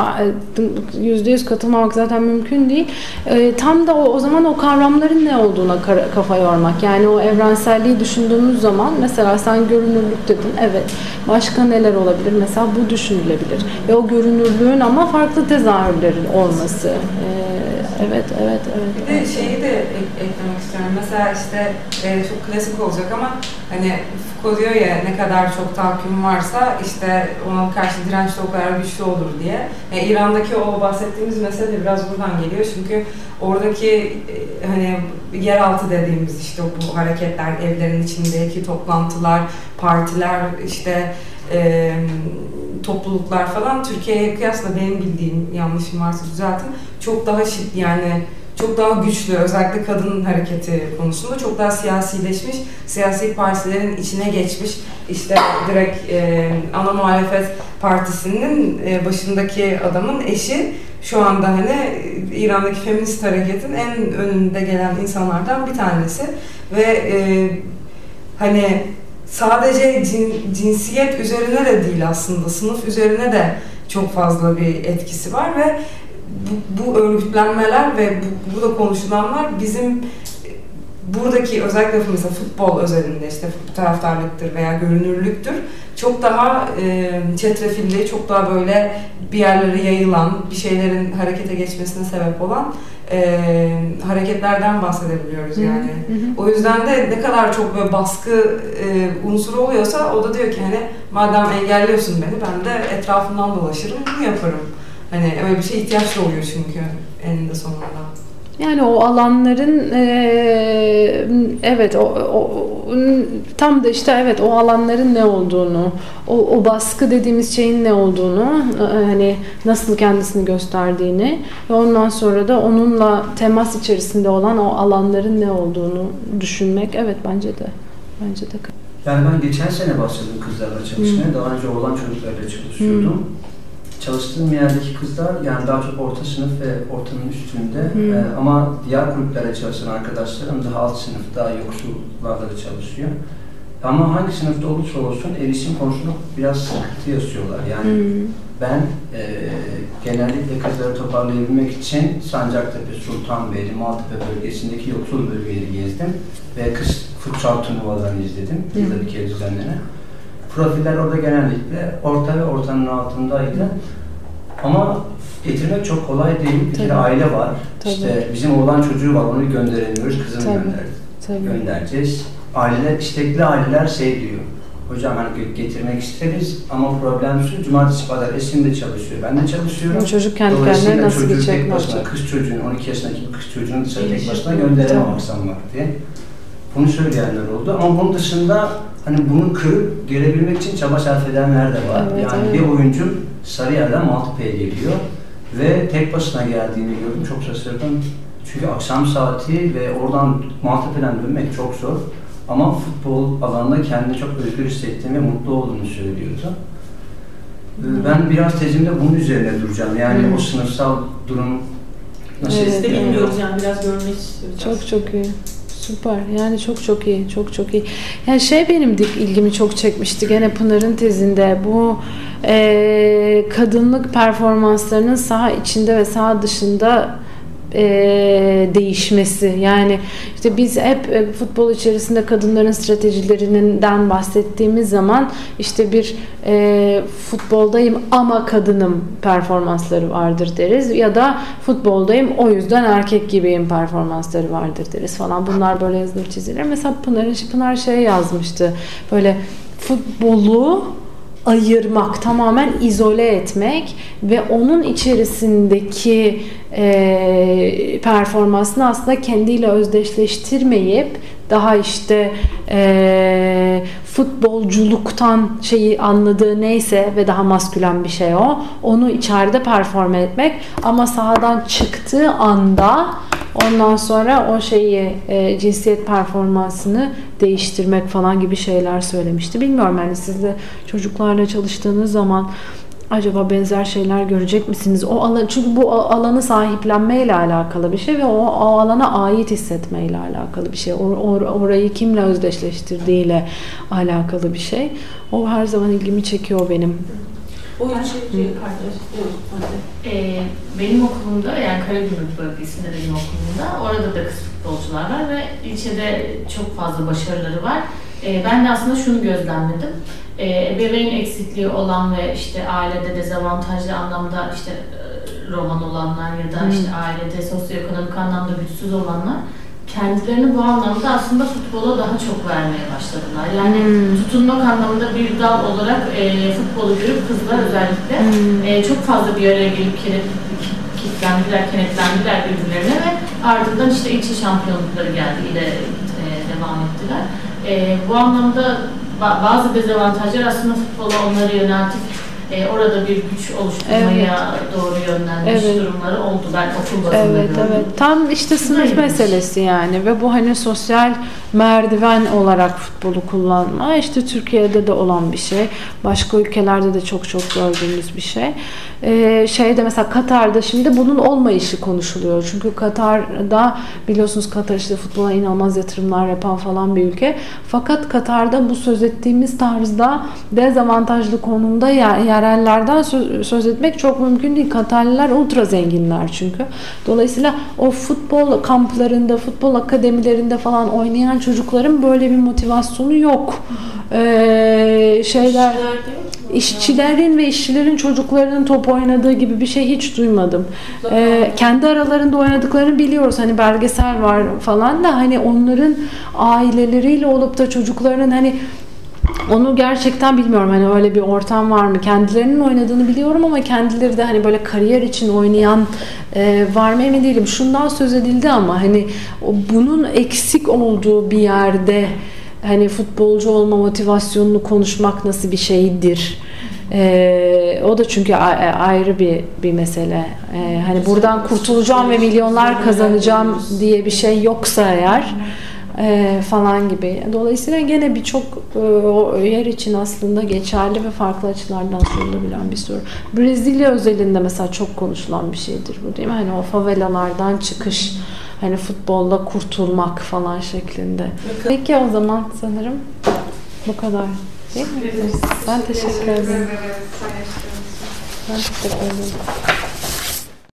yüzde yüz katılmamak zaten mümkün değil. E, tam da o, o zaman o kavramların ne olduğuna kafa yormak. Yani o evrenselliği düşündüğümüz zaman mesela sen görünürlük dedin. Evet. Başka neler olabilir? Mesela bu düşünülebilir. Ve o görünürlüğün ama farklı tezahürlerin olması. Ee, evet, evet, evet. Bir de şeyi de ek- eklemek istiyorum. Mesela işte e, çok klasik olacak ama hani Foucault diyor ya ne kadar çok tahakküm varsa işte ona karşı direnç de o kadar güçlü olur diye. Yani İran'daki o bahsettiğimiz mesele biraz buradan geliyor. Çünkü oradaki e, hani yeraltı dediğimiz işte bu hareketler, evlerin içindeki toplantılar, partiler, işte e, topluluklar falan Türkiye'ye kıyasla benim bildiğim yanlışım varsa düzeltin çok daha şi- yani çok daha güçlü özellikle kadın hareketi konusunda çok daha siyasileşmiş siyasi partilerin içine geçmiş işte direkt e, ana muhalefet partisinin e, başındaki adamın eşi şu anda hani İran'daki feminist hareketin en önünde gelen insanlardan bir tanesi ve e, hani sadece cin- cinsiyet üzerine de değil aslında sınıf üzerine de çok fazla bir etkisi var ve bu, bu örgütlenmeler ve bu, burada konuşulanlar bizim buradaki özellikle mesela futbol özelinde işte taraftarlıktır veya görünürlüktür. Çok daha e, çetrefilli, çok daha böyle bir yerlere yayılan, bir şeylerin harekete geçmesine sebep olan e, hareketlerden bahsedebiliyoruz yani. Hı hı. O yüzden de ne kadar çok böyle baskı e, unsuru oluyorsa o da diyor ki hani madem engelliyorsun beni ben de etrafından dolaşırım bunu yaparım. Hani öyle bir şey ihtiyaç doğuyor çünkü eninde sonunda. Yani o alanların eee, evet o, o- tam da işte evet o alanların ne olduğunu, o, o baskı dediğimiz şeyin ne olduğunu, e, hani nasıl kendisini gösterdiğini ve ondan sonra da onunla temas içerisinde olan o alanların ne olduğunu düşünmek evet bence de bence de. Yani ben geçen sene başladım kızlarla çalışmaya. Daha önce oğlan çocuklarla çalışıyordum. Çalıştığım yerdeki kızlar yani daha çok orta sınıf ve ortanın üstünde Hı. Ee, ama diğer kulüplere çalışan arkadaşlarım daha alt sınıf, daha yoksullarda da çalışıyor. Ama hangi sınıfta olursa olsun erişim konusunda biraz sıkıntı yaşıyorlar. Yani Hmm. ben e, genellikle kızları toparlayabilmek için Sancaktepe, Sultanbeyli, Maltepe bölgesindeki yoksul bölgeleri gezdim ve kız futsal turnuvalarını izledim. Hı. Yılda bir kere düzenlenen. Profiller orada genellikle orta ve ortanın altındaydı. Ama getirmek çok kolay değil. Bir kere Tabii. aile var. Tabii. İşte bizim oğlan çocuğu var, onu gönderemiyoruz, kızını Tabii. göndereceğiz. Aileler, istekli aileler şey diyor. Hocam hani getirmek isteriz ama problem şu, cumartesi pazar eşim de çalışıyor, ben de çalışıyorum. O çocuk kendi Dolayısıyla kendine nasıl başına, yapacak? kız çocuğunu, 12 yaşındaki kız çocuğunu dışarı tek başına gönderemem Tabii. akşam vakti. Bunu söyleyenler oldu ama bunun dışında hani bunu kırıp gelebilmek için çaba sarf edenler de var. Evet, yani evet. bir oyuncu Sarıyer'den Maltepe'ye geliyor ve tek başına geldiğini gördüm. Çok şaşırdım. Çünkü akşam saati ve oradan Maltepe'den dönmek çok zor. Ama futbol alanında kendini çok özgür hissettiğini ve mutlu olduğunu söylüyordu. Ee, Ben biraz tezimde bunun üzerine duracağım. Yani Hmm. o sınıfsal durum nasıl Evet, Biz de etkileniyor? bilmiyoruz yani biraz görmek istiyoruz. Çok çok iyi. Süper. Yani çok çok iyi. Çok çok iyi. Yani şey benim de ilgimi çok çekmişti gene Pınar'ın tezinde. Bu eee, kadınlık performanslarının saha içinde ve saha dışında eee, değişmesi. Yani işte biz hep e, futbol içerisinde kadınların stratejilerinden bahsettiğimiz zaman işte bir e, futboldayım ama kadınım performansları vardır deriz ya da futboldayım o yüzden erkek gibiyim performansları vardır deriz falan. Bunlar böyle yazılır çizilir. Mesela Pınar, Pınar şey yazmıştı. Böyle futbolu ayırmak, tamamen izole etmek ve onun içerisindeki e, performansını aslında kendiyle özdeşleştirmeyip daha işte e, futbolculuktan şeyi anladığı neyse ve daha maskülen bir şey o. Onu içeride performe etmek ama sahadan çıktığı anda ondan sonra o şeyi e, cinsiyet performansını değiştirmek falan gibi şeyler söylemişti. Bilmiyorum yani siz de çocuklarla çalıştığınız zaman acaba benzer şeyler görecek misiniz? O alan çünkü bu alanı sahiplenmeyle alakalı bir şey ve o, o alana ait hissetmeyle alakalı bir şey. Or, or- orayı kimle özdeşleştirdiğiyle alakalı bir şey. O her zaman ilgimi çekiyor benim. Kardeş. Hadi. Ee, benim okulumda yani Karagümrük bölgesinde benim okulumda orada da kız futbolcular var ve ilçede çok fazla başarıları var. Ee, ben de aslında şunu gözlemledim. Ee, ebeveyn eksikliği olan ve işte ailede dezavantajlı anlamda işte e, roman olanlar ya da işte ailede sosyoekonomik anlamda güçsüz olanlar kendilerini bu anlamda aslında futbola daha çok vermeye başladılar. Yani tutunmak anlamında bir dal olarak e, futbolu görüp kızlar özellikle e, çok fazla bir araya gelip kilit, kilitlendiler, kenetlendiler birbirlerine ve ardından işte ilçe şampiyonlukları geldi, ile e, devam ettiler. E, bu anlamda ba- bazı dezavantajlar aslında futbola onları yöneltip e, orada bir güç oluşturmaya doğru yönlenmiş Evet. durumları oldu. Ben okul bazında Evet gördüm. evet tam işte sınıf Neymiş? meselesi yani ve bu hani sosyal merdiven olarak futbolu kullanma işte Türkiye'de de olan bir şey başka ülkelerde de çok çok gördüğümüz bir şey ee, şeyde mesela Katar'da şimdi bunun olmayışı konuşuluyor çünkü Katar'da biliyorsunuz Katar işte futbola inanılmaz yatırımlar yapan falan bir ülke fakat Katar'da bu söz ettiğimiz tarzda dezavantajlı konumda yer- yerellerden söz, söz etmek çok mümkün değil. Katarlılar ultra zenginler çünkü. Dolayısıyla o futbol kamplarında, futbol akademilerinde falan oynayan çocukların böyle bir motivasyonu yok. Ee, şeyler? İşçilerin ve işçilerin çocuklarının top oynadığı gibi bir şey hiç duymadım. Ee, kendi aralarında oynadıklarını biliyoruz. Hani belgesel var falan da hani onların aileleriyle olup da çocuklarının hani onu gerçekten bilmiyorum hani öyle bir ortam var mı? Kendilerinin oynadığını biliyorum ama kendileri de hani böyle kariyer için oynayan e, var mı emin değilim. Şundan söz edildi ama hani bunun eksik olduğu bir yerde hani futbolcu olma motivasyonunu konuşmak nasıl bir şeydir? Ee, o da çünkü a- ayrı bir bir mesele. Ee, hani buradan kurtulacağım ve milyonlar kazanacağım diye bir şey yoksa eğer e, falan gibi. Dolayısıyla gene birçok e, o yer için aslında geçerli ve farklı açılardan sorulabilen bir soru. Brezilya özelinde mesela çok konuşulan bir şeydir bu değil mi? Hani o favelalardan çıkış, hani futbolla kurtulmak falan şeklinde. Peki o zaman sanırım bu kadar. Değil mi? Ben teşekkür ederim. Ben teşekkür ederim.